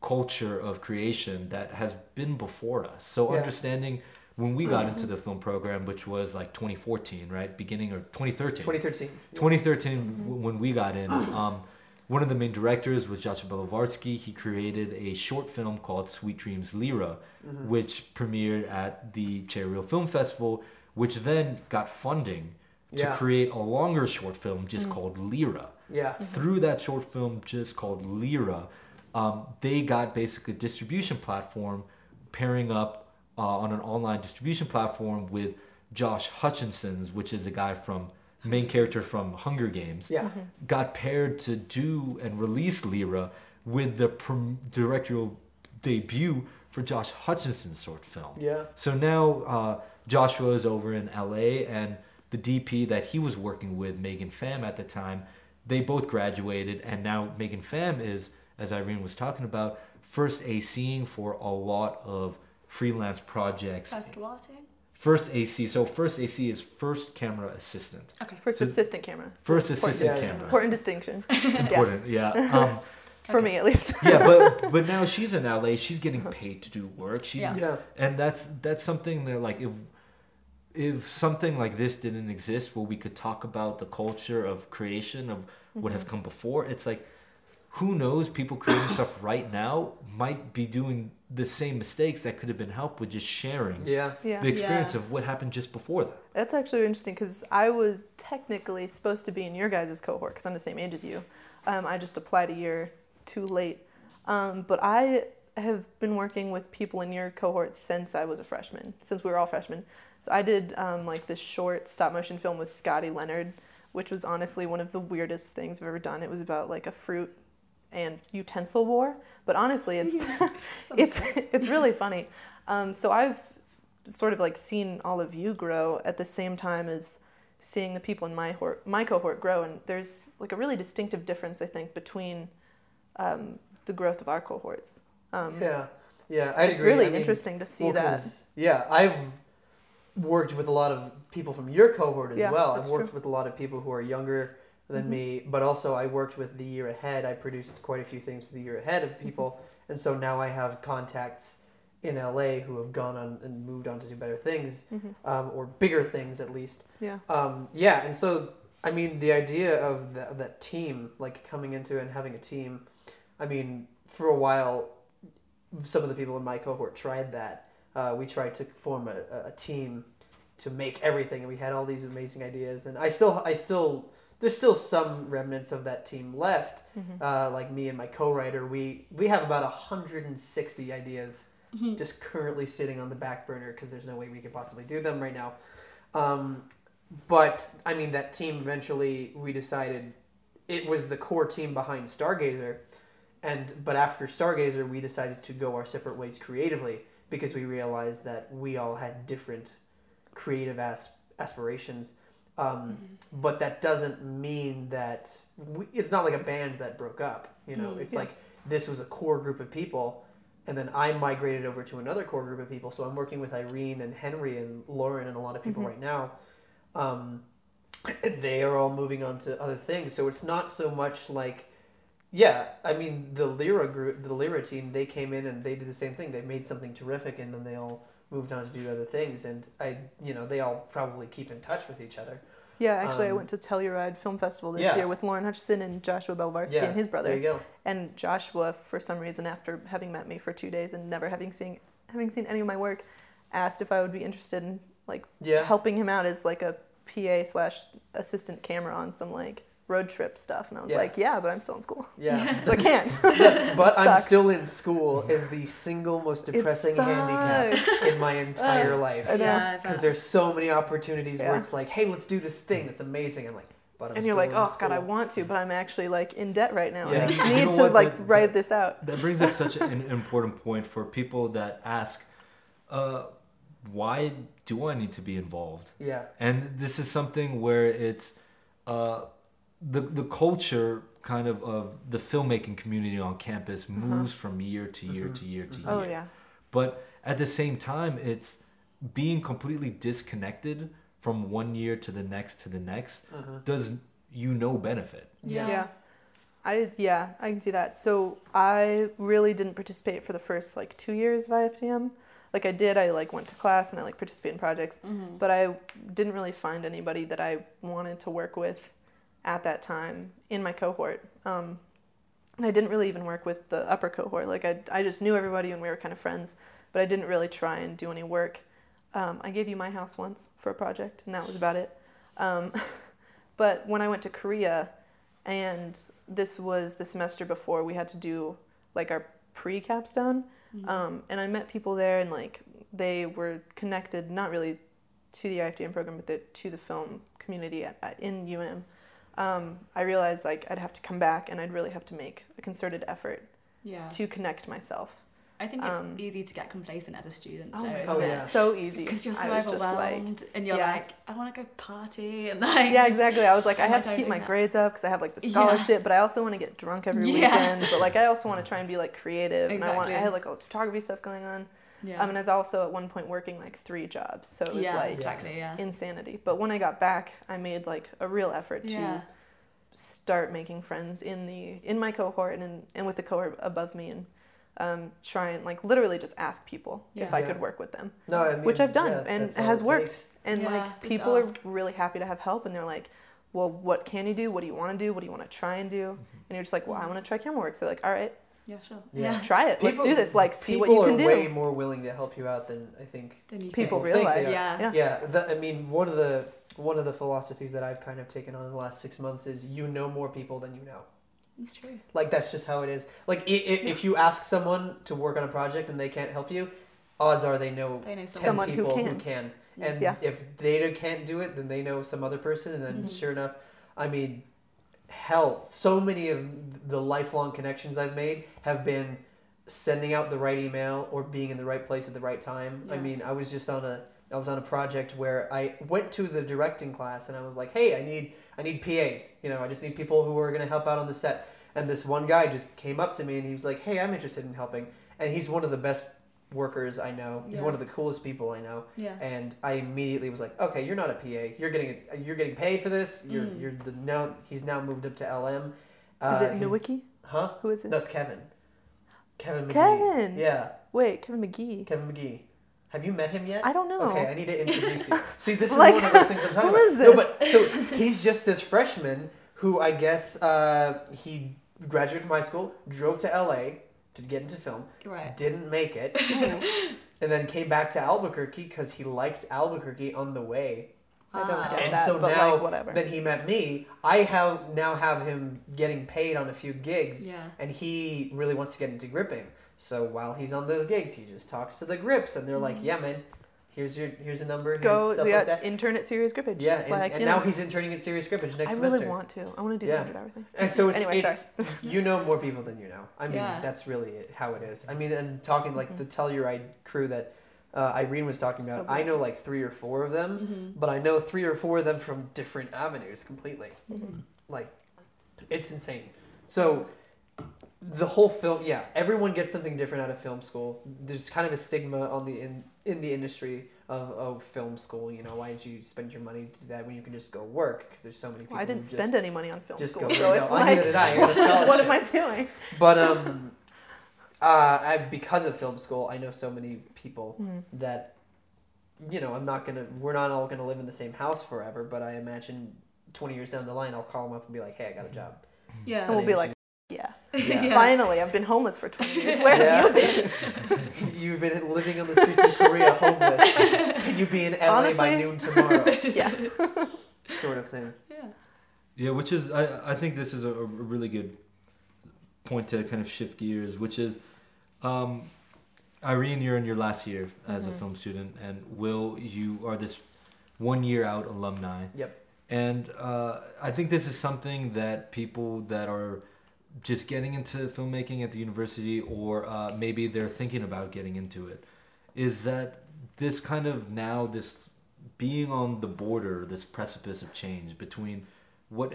culture of creation that has been before us. So Yeah. understanding when we got into mm-hmm. the film program, which was like 2014, right, beginning or 2013. 2013. 2013 mm-hmm. w when we got in um, one of the main directors was Joshua Belovarsky. He created a short film called Sweet Dreams Lyra, mm-hmm. which premiered at the Cherry Reel Film Festival, which then got funding to Yeah. create a longer short film just mm. called Lyra. Yeah. Through that short film just called Lyra, um, they got basically a distribution platform pairing up uh, on an online distribution platform with Josh Hutcherson's, which is a guy from main character from Hunger Games Yeah. got paired to do and release Lyra with the prom- directorial debut for Josh Hutcherson's short film. Yeah. So now uh, Joshua is over in LA, and the DP that he was working with, Megan Pham at the time, they both graduated, and now Megan Pham is, as Irene was talking about, first ACing for a lot of freelance projects. First watching. First AC, so first AC is first camera assistant. Okay. First So- assistant camera. First Important- assistant Yeah, yeah. camera. Important distinction. Important, yeah. Um, For me at least. yeah, but but now she's in LA. She's getting paid to do work. She's Yeah. Yeah. and that's that's something that like if if something like this didn't exist, where we could talk about the culture of creation of what has come before, it's like who knows? People creating stuff right now might be doing the same mistakes that could have been helped with just sharing Yeah. Yeah. the experience Yeah. of what happened just before that. That's actually interesting because I was technically supposed to be in your guys' cohort because I'm the same age as you. Um, I just applied a year too late. Um, but I have been working with people in your cohort since I was a freshman, since we were all freshmen. So I did um, like this short stop motion film with Scotty Leonard, which was honestly one of the weirdest things I've ever done. It was about like a fruit and utensil war, but honestly, it's it's it's really funny. Um, so I've sort of like seen all of you grow at the same time as seeing the people in my hor- my cohort grow, and there's like a really distinctive difference I think between um, the growth of our cohorts. Um, Yeah. Yeah. I'd it's agree. really I mean, interesting to see well, that. Yeah, I've worked with a lot of people from your cohort as Yeah, well. I've worked true. with a lot of people who are younger than Mhm. me, but also I worked with the year ahead. I produced quite a few things for the year ahead of people, Mm-hmm. and so now I have contacts in LA who have gone on and moved on to do better things, Mhm. um, or bigger things at least. Yeah. Um, yeah, and so I mean the idea of the, that team, like coming into and having a team. I mean, for a while, some of the people in my cohort tried that. Uh, we tried to form a, a- team to make everything, and we had all these amazing ideas. And I still, I still, there's still some remnants of that team left. Mhm. Uh, like me and my co-writer, we we have about 160 ideas Mm-hmm. just currently sitting on the back burner because there's no way we could possibly do them right now. Um, but I mean, that team eventually we decided it was the core team behind Stargazer, and but after Stargazer we decided to go our separate ways creatively because we realized that we all had different creative as- aspirations. Um, But that doesn't mean that we, it's not like a band that broke up. You know, Mm, it's yeah. like this was a core group of people and then I migrated over to another core group of people. So I'm working with Irene and Henry and Lauren and a lot of people Mhm. right now. Um, they are all moving on to other things. So it's not so much like, yeah, I mean the Lyra group, the Lyra team, they came in and they did the same thing. They made something terrific, and then they all moved on to do other things, and I, you know, they all probably keep in touch with each other. Yeah, actually, I Um, went to Telluride Film Festival this Yeah. year with Lauren Hutchison and Joshua Belvarsky Yeah, and his brother. There you go. And Joshua, for some reason, after having met me for two days and never having seen having seen any of my work, asked if I would be interested in like Yeah. helping him out as like a PA slash assistant camera on some like road trip stuff. And I was Yeah. like, yeah, but I'm still in school, Yeah. so I can't. but but I'm still in school is the single most depressing handicap in my entire life. I know. Yeah, Because there's so many opportunities where it's like, hey, let's do this thing that's amazing. I'm like, but I'm and you're still like, in oh god, I want to, but I'm actually like in debt right now. Yeah. and I You need know to what, like that- write this out. That brings up such an important point for people that ask, uh, why do I need to be involved? Yeah. And this is something where it's uh, the the culture kind of of the filmmaking community on campus uh-huh. moves from year to year mm-hmm. to year to mm-hmm. year. Oh yeah. But at the same time, it's being completely disconnected from one year to the next to the next uh-huh. does you no benefit. Yeah. Yeah. I yeah, I can see that. So I really didn't participate for the first like two years of IFDM. Like I did, I like went to class and I like participated in projects, mm-hmm. but I didn't really find anybody that I wanted to work with at that time in my cohort. Um, and I didn't really even work with the upper cohort. Like I, I just knew everybody and we were kind of friends, but I didn't really try and do any work. Um, I gave you my house once for a project, and that was about it. Um, but when I went to Korea, and this was the semester before we had to do like our pre-capstone, um, and I met people there, and like they were connected, not really to the IFDM program, but the, to the film community at, at, in UM. Um, I realized like I'd have to come back, and I'd really have to make a concerted effort Yeah. to connect myself. I think it's um, easy to get complacent as a student, Oh though, my isn't God. it? Oh, yeah. so easy Because you're so just like- overwhelmed and you're Yeah. like, I want to go party and like. yeah, just- exactly. I was like, I have to keep my that? grades up because I have like the Yeah. scholarship, but I also want to get drunk every Yeah. weekend. But like, I also want to try and be like creative, and I want. I had like all this photography stuff going on. Yeah. Um, and I was also at one point working like three jobs, so it was yeah, like exactly. Yeah. insanity. But when I got back, I made like a real effort Yeah. to start making friends in the in my cohort and in, and with the cohort above me, and um, try and like literally just ask people if I Yeah. could work with them No, I mean, which I've done yeah, and it has worked. takes. And Yeah, like people are really happy to have help, and they're like, "Well, what can you do? What do you want to do? What do you want to try and do?" And you're just like, "Well, I want to try camera work." So they're like, "All right, Yeah, sure. Yeah. try it. Let's do this. Like, see what you can do. People are way more willing to help you out than I think Then you People can- think realize, they are. yeah, Yeah, the, I mean, one of the one of the philosophies that I've kind of taken on in the last six months is you know more people than you know. It's true. Like that's just how it is. Like i- i- if you ask someone to work on a project and they can't help you, odds are they know They know ten Someone who people can. who can. And Yeah. if they can't do it, then they know some other person. And then Mhm. sure enough, I mean, hell, so many of the lifelong connections I've made have been sending out the right email or being in the right place at the right time. I mean, I was just on a I was on a project where I went to the directing class and I was like, "Hey, I need I need PAs. You know, I just need people who are going to help out on the set." And this one guy just came up to me and he was like, "Hey, I'm interested in helping." And he's one of the best workers I know. He's Yeah. one of the coolest people I know. Yeah. And I immediately was like, "Okay, you're not a PA. You're getting a, you're getting paid for this. You're Mm. you're the now he's now moved up to LM. Is it he's- Nowicki? Huh? Who is it? That's Kevin. Kevin McGee. Kevin. Yeah, Wait, Kevin McGee. Kevin McGee. Have you met him yet? I don't know. Okay, I need to introduce you. See, this is Like, one of those things I'm talking who about. is No, but so he's just this freshman who I guess uh, he graduated from high school, drove to LA to get into film, Right. didn't make it, and then came back to Albuquerque because he liked Albuquerque on the way. I don't Ah. get And that, so but now, like whatever. then he met me. I have now have him getting paid on a few gigs, Yeah. and he really wants to get into gripping. So while he's on those gigs, he just talks to the grips, and they're like, Mhm. "Yeah, man, here's your here's a number, here's Go, stuff we like that." intern at Serious Grippage. Yeah, and, like, and you now know, he's interning at Serious Grippage next I semester. really want to. I want to do Yeah. the hundred hour thing. And so it's, Anyway, it's you know more people than you know. I mean, Yeah. that's really how it is. I mean, and talking like Mhm. the Telluride crew that uh, Irene was talking about, So I know like three or four of them, Mm-hmm. but I know three or four of them from different avenues completely. Mhm. Like, it's insane. So, the whole film, yeah, everyone gets something different out of film school. There's kind of a stigma on the in in the industry of, of film school. You know, why did you spend your money to do that when you can just go work? Because there's so many people. Well, I didn't who spend any money on film just school, go so work. it's like, neither I. I got a what am I doing? But um, uh, I, because of film school, I know so many people Mhm. that you know, I'm not gonna. We're not all gonna live in the same house forever. But I imagine 20 years down the line, I'll call them up and be like, "Hey, I got a job." Yeah. And we'll be like, yeah. Yeah. Finally, I've been homeless for 20 years. Where have you been? You've been living on the streets of Korea homeless. Can you be in LA by noon tomorrow? Yes. sort of thing. yeah. Yeah, which is I, I think this is a, a really good point to kind of shift gears, which is um, Irene, you're in your last year as a Mhm. film student, and Will, you are this one year out alumni. Yep. And uh, I think this is something that people that are just getting into filmmaking at the university, or uh, maybe they're thinking about getting into it, is that this kind of now this being on the border, this precipice of change between what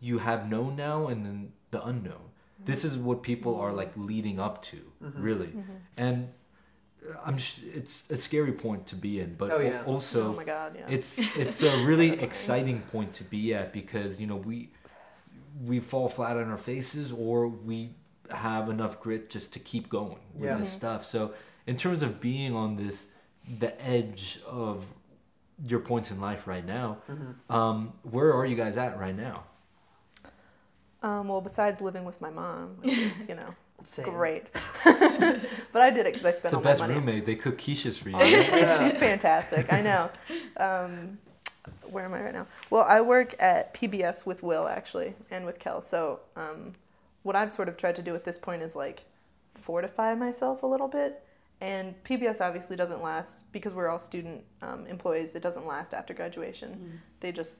you have known now and then the unknown. This is what people are like leading up to, Mhm. really, Mm-hmm. and I'm. Sh- it's a scary point to be in, but Oh, yeah. also oh my God, yeah. it's it's a really exciting point to be at because you know we we fall flat on our faces or we have enough grit just to keep going with Yeah. this Mhm. stuff so in terms of being on this the edge of your points in life right now Mm-hmm. um, where are you guys at right now Um, well, besides living with my mom, which is, you know, Same. great. but I did it because I spent the all my best roommate they cook quiches for you Honestly, Yeah. she's fantastic. I know. Um, where am I right now? Well, I work at PBS with Will actually, and with Kel. So, um, what I've sort of tried to do at this point is like fortify myself a little bit. And PBS obviously doesn't last because we're all student um, employees. It doesn't last after graduation. They just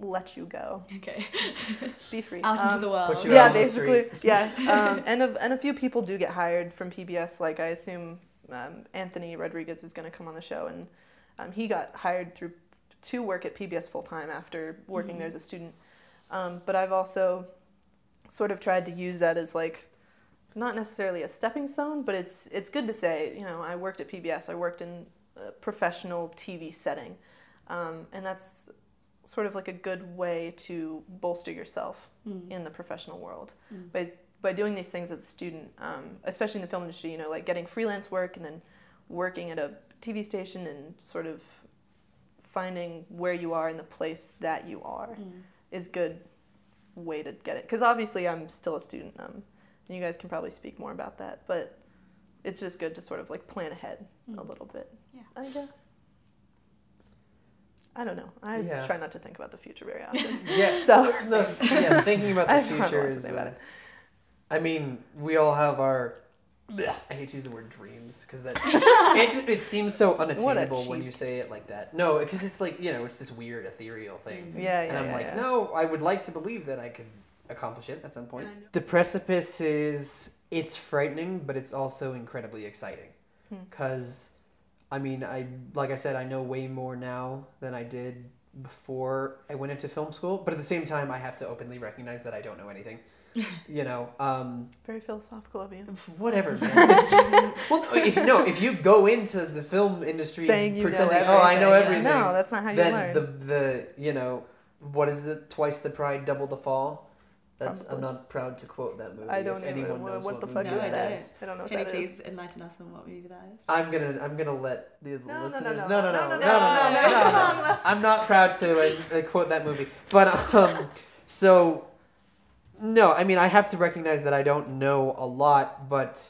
let you go, Okay. be free Out into Um, the world. Put you yeah, out on basically, street. yeah. Um, and a, and a few people do get hired from PBS. Like I assume um, Anthony Rodriguez is going to come on the show, and um, he got hired through to work at PBS full time after working Mhm. there as a student. Um, but I've also sort of tried to use that as like not necessarily a stepping stone, but it's it's good to say. You know, I worked at PBS. I worked in a professional TV setting, um, and that's sort of like a good way to bolster yourself Mm. in the professional world Mm. by by doing these things as a student, um, especially in the film industry. You know, like getting freelance work and then working at a TV station and sort of finding where you are in the place that you are Mm. is good way to get it. Because obviously, I'm still a student. Um, and you guys can probably speak more about that, but it's just good to sort of like plan ahead a Mm. little bit. Yeah. I guess. I don't know. I Yeah. try not to think about the future very often. Yeah. So- the, yeah, thinking about the don't future is. about uh, it. I mean, we all have our. I hate to use the word dreams because that it, it seems so unattainable when you say it like that. No, because it's like you know it's this weird ethereal thing. Yeah, yeah, and I'm yeah, like, yeah. no, I would like to believe that I could accomplish it at some point. I. The precipice is it's frightening, but it's also incredibly exciting Hmm. because, I mean, I like I said, I know way more now than I did before I went into film school. But at the same time, I have to openly recognize that I don't know anything. you know, um, Very philosophical of you. whatever, man. Well, no, if no, if you go into the film industry Saying you know pretending, oh, I know everything, everything, yeah. No, that's not how you then learn. the the you know what is it? Twice the pride, double the fall. That's I'm not proud to quote that movie. I don't if anyone know knows what, what, the fuck movie No, is I that that. I don't know Can you please is. enlighten us on what movie that is? I'm gonna I'm gonna let the No, no, no, listeners no, no no no no, no no, no no, no, no, come no. I'm not proud to uh, uh, quote that movie, but um, so no, I mean I have to recognize that I don't know a lot, but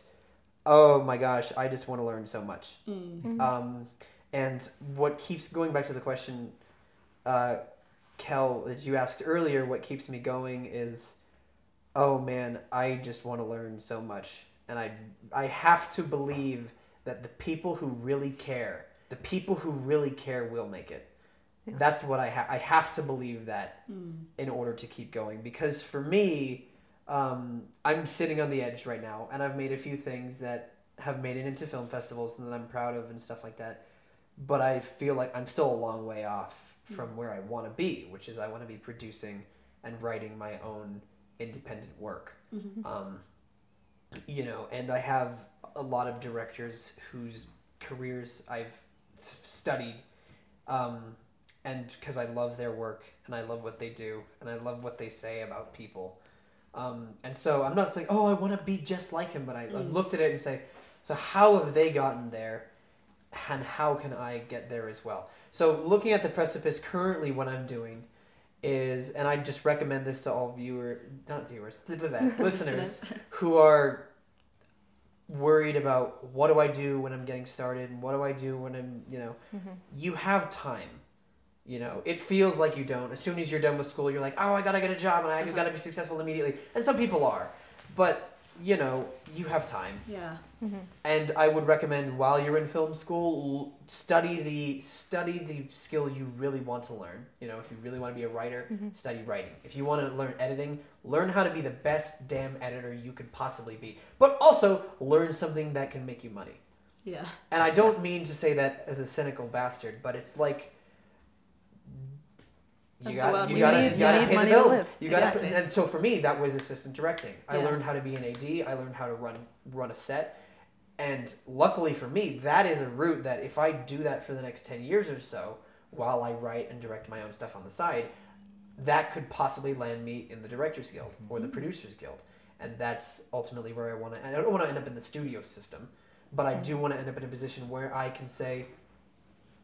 oh my gosh, I just want to learn so much. Mm. Mhm. Um, and what keeps going back to the question, uh, Kel, that you asked earlier, what keeps me going is, oh man, I just want to learn so much, and I I have to believe that the people who really care, the people who really care, will make it. Yeah. That's what I ha- I have to believe that Mm. in order to keep going because for me um, i'm sitting on the edge right now and i've made a few things that have made it into film festivals and that i'm proud of and stuff like that but i feel like i'm still a long way off from where i want to be which is i want to be producing and writing my own independent work Mhm. um, you know and i have a lot of directors whose careers i've studied um, and because i love their work and i love what they do and i love what they say about people um, and so i'm not saying oh i want to be just like him but I, Mm. looked at it and say so how have they gotten there and how can I get there as well. So looking at the precipice currently, what I'm doing is, and I just recommend this to all viewer, not viewers, listeners who are worried about what do I do when I'm getting started and what do I do when I'm, you know, Mm-hmm. you have time. You know, it feels like you don't. As soon as you're done with school, you're like, oh, I gotta get a job and I Uh-huh. gotta be successful immediately. And some people are, but you know, you have time. Yeah. And I would recommend while you're in film school, study the study the skill you really want to learn. You know, if you really want to be a writer, study writing. If you want to learn editing, learn how to be the best damn editor you could possibly be. But also learn something that can make you money. Yeah. And I don't mean to say that as a cynical bastard, but it's like That's you got you got to in. you gotta need pay the money to bills. live. You got Exactly. and so for me that was assistant directing. I Yeah. learned how to be an AD. I learned how to run run a set. And luckily for me, that is a route that if I do that for the next 10 years or so while I write and direct my own stuff on the side, that could possibly land me in the directors guild or the mm-hmm. producers guild. And that's ultimately where I want to I don't want to end up in the studio system, but I do mm-hmm. want to end up in a position where I can say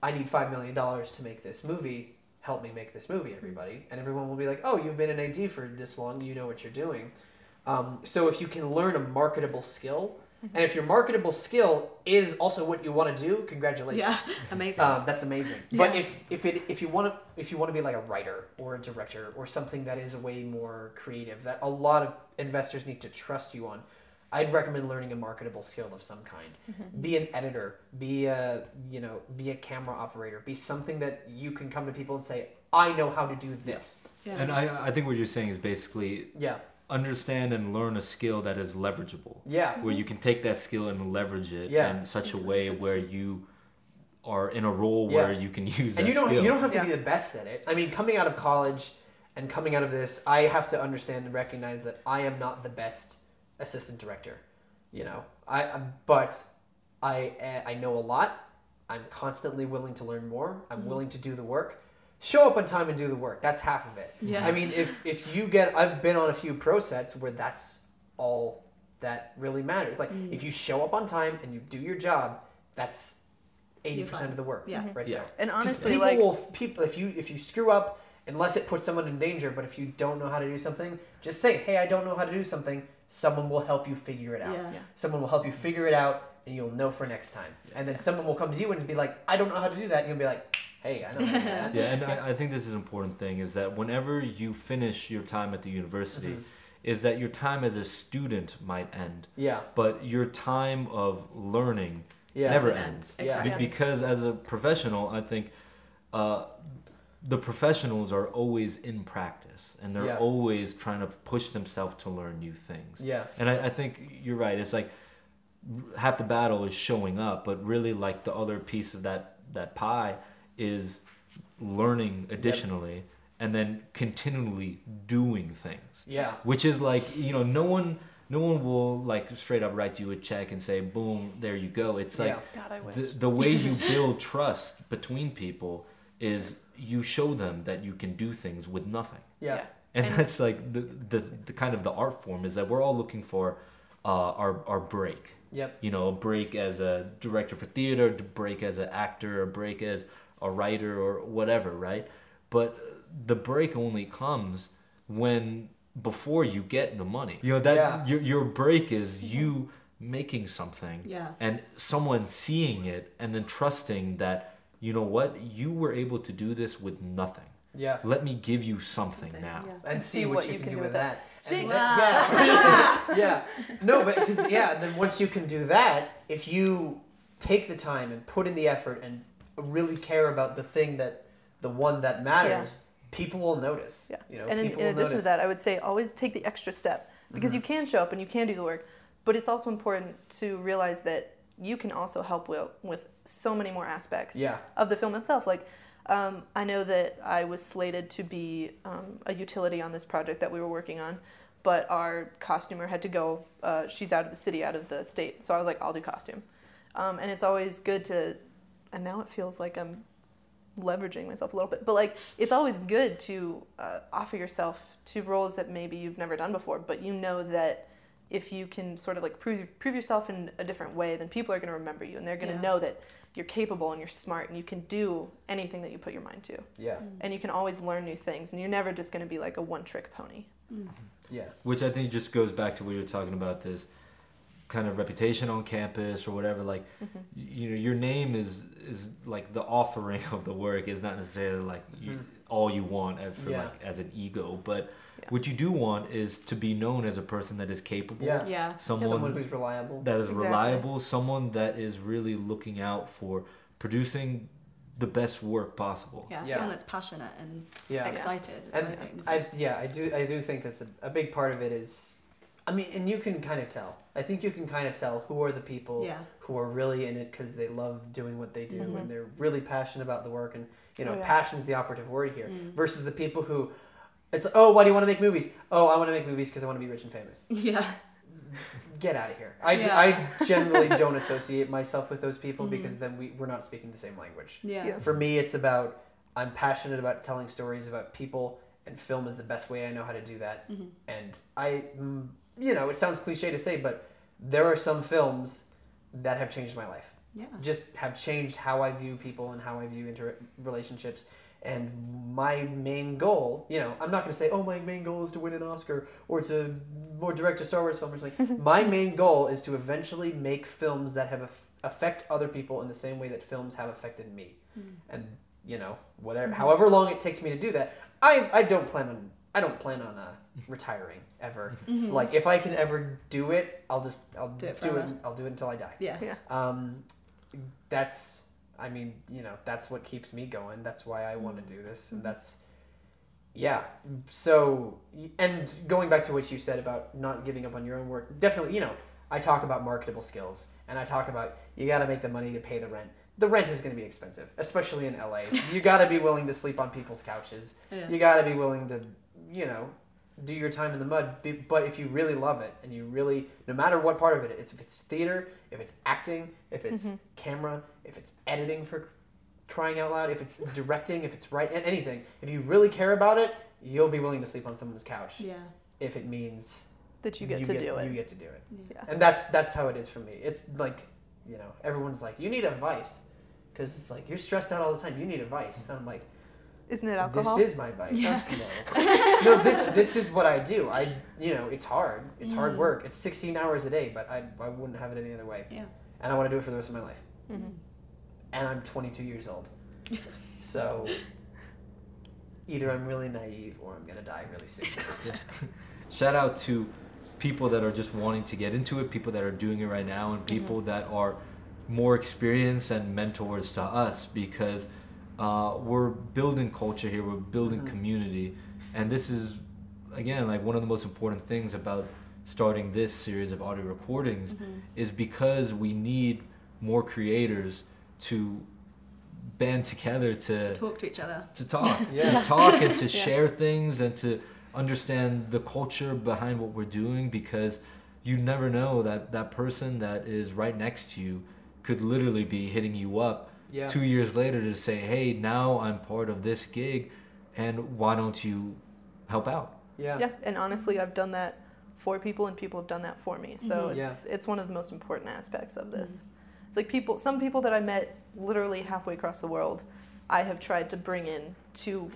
I need 5 million dollars to make this movie. Help me make this movie, everybody. And everyone will be like, "Oh, you've been an AD for this long. You know what you're doing." Um, so if you can learn a marketable skill, and if your marketable skill is also what you want to do, congratulations. Yeah. Amazing. Um, that's amazing. But if if it if you want to if you want to be like a writer or a director or something that is way more creative that a lot of investors need to trust you on, I'd recommend learning a marketable skill of some kind. Be an editor, be a you know be a camera operator, be something that you can come to people and say, I know how to do this. yeah. And I, I think what you're saying is basically Yeah, understand and learn a skill that is leverageable, yeah, where you can take that skill and leverage it Yeah. in such a way where you are in a role where Yeah. you can use that and you don't skill. you don't have to Yeah. be the best at it. I mean, coming out of college and coming out of this, I have to understand and recognize that I am not the best assistant director. You know, I I- but I I know a lot. I'm constantly willing to learn more. I'm Mm-hmm. willing to do the work. Show up on time and do the work. That's half of it. Yeah. I mean, if if you get, I've been on a few pro sets where that's all that really matters. Like Mm. if you show up on time and you do your job, that's eighty You're percent of the work. Yeah. right Yeah. there. And honestly, people like will people if you if you screw up, unless it puts someone in danger, but if you don't know how to do something, just say, "Hey, I don't know how to do something." Someone will help you figure it out. Yeah. Yeah. Someone will help you figure it out, and you'll know for next time. And then someone will come to you and be like, "I don't know how to do that." And you'll be like, "Hey, I know how to do that." yeah, and I, I think this is an important thing is that whenever you finish your time at the university, Mhm. is that your time as a student might end, Yeah, but your time of learning yeah, never Doesn't end. ends. Yeah. Exactly. because as a professional, I think uh, the professionals are always in practice and they're Yeah. always trying to push themselves to learn new things. yeah, And I, I think you're right. It's like half the battle is showing up, but really like the other piece of that that pie is learning additionally and then continually doing things. yeah, Which is like, you know, no one no one will like straight up write you a check and say, boom, there you go. It's like yeah, God, I wish. the, the way you build trust between people is you show them that you can do things with nothing. Yeah, Yeah. and, And- that's like the, the the kind of the art form is that we're all looking for uh, our our break. Yep, you know a break as a director for theater a break as an actor a break as a writer or whatever right? But the break only comes when before you get the money. You know that Yeah. your, your break is you making something Yeah. and someone seeing it and then trusting that you know what you were able to do this with nothing yeah. let me give you something now Yeah. and see, what, you can, do with that. See- And yeah, yeah. No, but because yeah, then once you can do that, if you take the time and put in the effort and really care about the thing that the one that matters, people will notice. Yeah. You know, and in, people in addition notice. to that, I would say always take the extra step because Mm-hmm. you can show up and you can do the work, but it's also important to realize that you can also help with, with so many more aspects Yeah. of the film itself. Like, um, I know that I was slated to be um, a utility on this project that we were working on, but our costumer had to go. Uh, she's out of the city, out of the state. So I was like, I'll do costume. Um, and it's always good to, and now it feels like I'm leveraging myself a little bit, but like it's always good to uh, offer yourself to roles that maybe you've never done before, but you know that if you can sort of like prove prove yourself in a different way, then people are going to remember you and they're going to Yeah. know that you're capable and you're smart and you can do anything that you put your mind to. Yeah. And you can always learn new things and you're never just going to be like a one trick pony. Yeah. which I think just goes back to what you're talking about this kind of reputation on campus or whatever. Like, Mm-hmm. you know, your name is is like the offering of the work is not necessarily like you, Mhm. all you want as, for Yeah. like as an ego, but Yeah. what you do want is to be known as a person that is capable, Yeah. Yeah. someone, Someone who's reliable. that is Exactly. reliable, someone that is really looking out for producing the best work possible. Yeah. Yeah. Someone that's passionate and yeah. excited And things. I yeah, I do I do think that's a, a big part of it is I mean, and you can kind of tell. I think you can kind of tell who are the people yeah. who are really in it because they love doing what they do Mhm. and they're really passionate about the work and you know, Oh, yeah. passion is the operative word here. Mm. Versus the people who it's oh, why do you want to make movies? Oh, I want to make movies because I want to be rich and famous. Yeah. Get out of here. I, d- Yeah. I generally don't associate myself with those people Mhm. because then we, we're not speaking the same language. Yeah. Yeah. For me, it's about I'm passionate about telling stories about people, and film is the best way I know how to do that. Mhm. And I, mm, you know, it sounds cliche to say, but there are some films that have changed my life. Yeah. Just have changed how I view people and how I view inter- relationships. And my main goal, you know, I'm not going to say, oh, my main goal is to win an Oscar or to more direct a Star Wars film or something. my main goal is to eventually make films that have aff- affect other people in the same way that films have affected me Mm. and you know whatever Mhm. however long it takes me to do that i i don't plan on i don't plan on uh, retiring ever Mhm. like if i can ever do it i'll just i'll Do do it it, i'll do it until i die Yeah. Yeah. um that's i mean you know that's what keeps me going. That's why i want to do this and Mhm. that's yeah. So and going back to what you said about not giving up on your own work definitely you know i talk about marketable skills and i talk about you got to make the money to pay the rent. The rent is going to be expensive especially in la you got to be willing to sleep on people's couches. Yeah. you got to be willing to you know do your time in the mud but if you really love it and you really no matter what part of it is if it's theater if it's acting if it's Mhm. camera if it's editing for crying out loud if it's directing if it's right anything if you really care about it you'll be willing to sleep on someone's couch Yeah. if it means That you get to do it, you get to do it Yeah. and that's that's how it is for me it's like you know everyone's like you need advice, because it's like you're stressed out all the time you need advice. and i'm like Isn't it alcohol? this is my vice Yeah. no. no this this is what i do i you know it's hard it's hard Mm. work it's 16 hours a day but i, I wouldn't have it any other way Yeah. and i want to do it for the rest of my life Mm-hmm. and i'm 22 years old so either i'm really naive or i'm gonna die really soon Shout out to people that are just wanting to get into it, people that are doing it right now, and people that are more experienced and mentors to us because uh, we're building culture here, we're building Mhm. community, and this is again like one of the most important things about starting this series of audio recordings Mhm. is because we need more creators to band together to Talk to each other. to talk, Yeah. to talk and to Yeah. share things and to understand the culture behind what we're doing because you never know that that person that is right next to you could literally be hitting you up yeah two years later to say, hey, now I'm part of this gig, and why don't you help out? yeah Yeah, and honestly, I've done that for people, and people have done that for me. So Mhm. it's it's one of the most important aspects of this. It's like people, some people that I met literally halfway across the world, I have tried to bring in to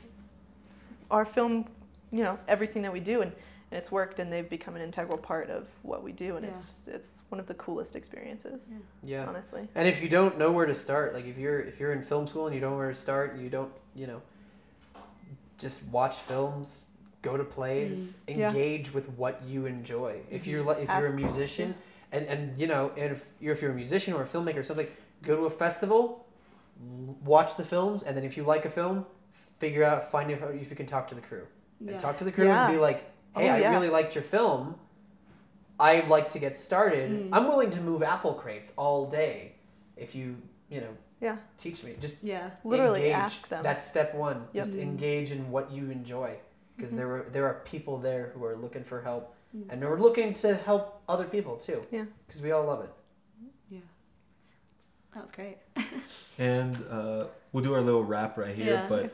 our film, you know, everything that we do, and, and it's worked, and they've become an integral part of what we do, and Yeah. it's it's one of the coolest experiences, yeah honestly. And if you don't know where to start, like if you're if you're in film school and you don't know where to start, you don't you know, just watch films, go to plays, mm-hmm. Yeah. engage with what you enjoy. If you're mm-hmm. li- if you're a Ask- musician, and and you know, and if you're if you're a musician or a filmmaker or something, go to a festival, watch the films, and then if you like a film, figure out find out if you can talk to the crew and talk to the crew Yeah. and be like, hey, Oh, I really liked your film. I'd like to get started. Mm. I'm willing to move apple crates all day if you, you know, Yeah, teach me. Just Yeah. literally engage. ask them. That's step one. Yep. Just Mm. engage in what you enjoy, because Mhm. there are there are people there who are looking for help, Mm. and we're looking to help other people too. Yeah. Because we all love it. Yeah. That was great. And uh, we'll do our little wrap right here. Yeah. But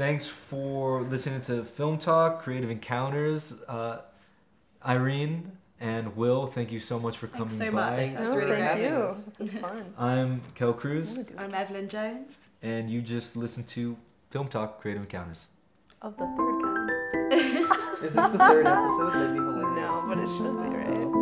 thanks for listening to Film Talk, Creative Encounters. Uh, Irene And Will, thank you so much for coming Thanks so by. much. Thanks That's no, really thank great. you. us. This is fun. I'm Kel Cruz, Really do it. I'm Evelyn Jones. and you just listened to Film Talk Creative Encounters. Of the third kind. Is this the third episode? That'd be hilarious. No, but it should be right.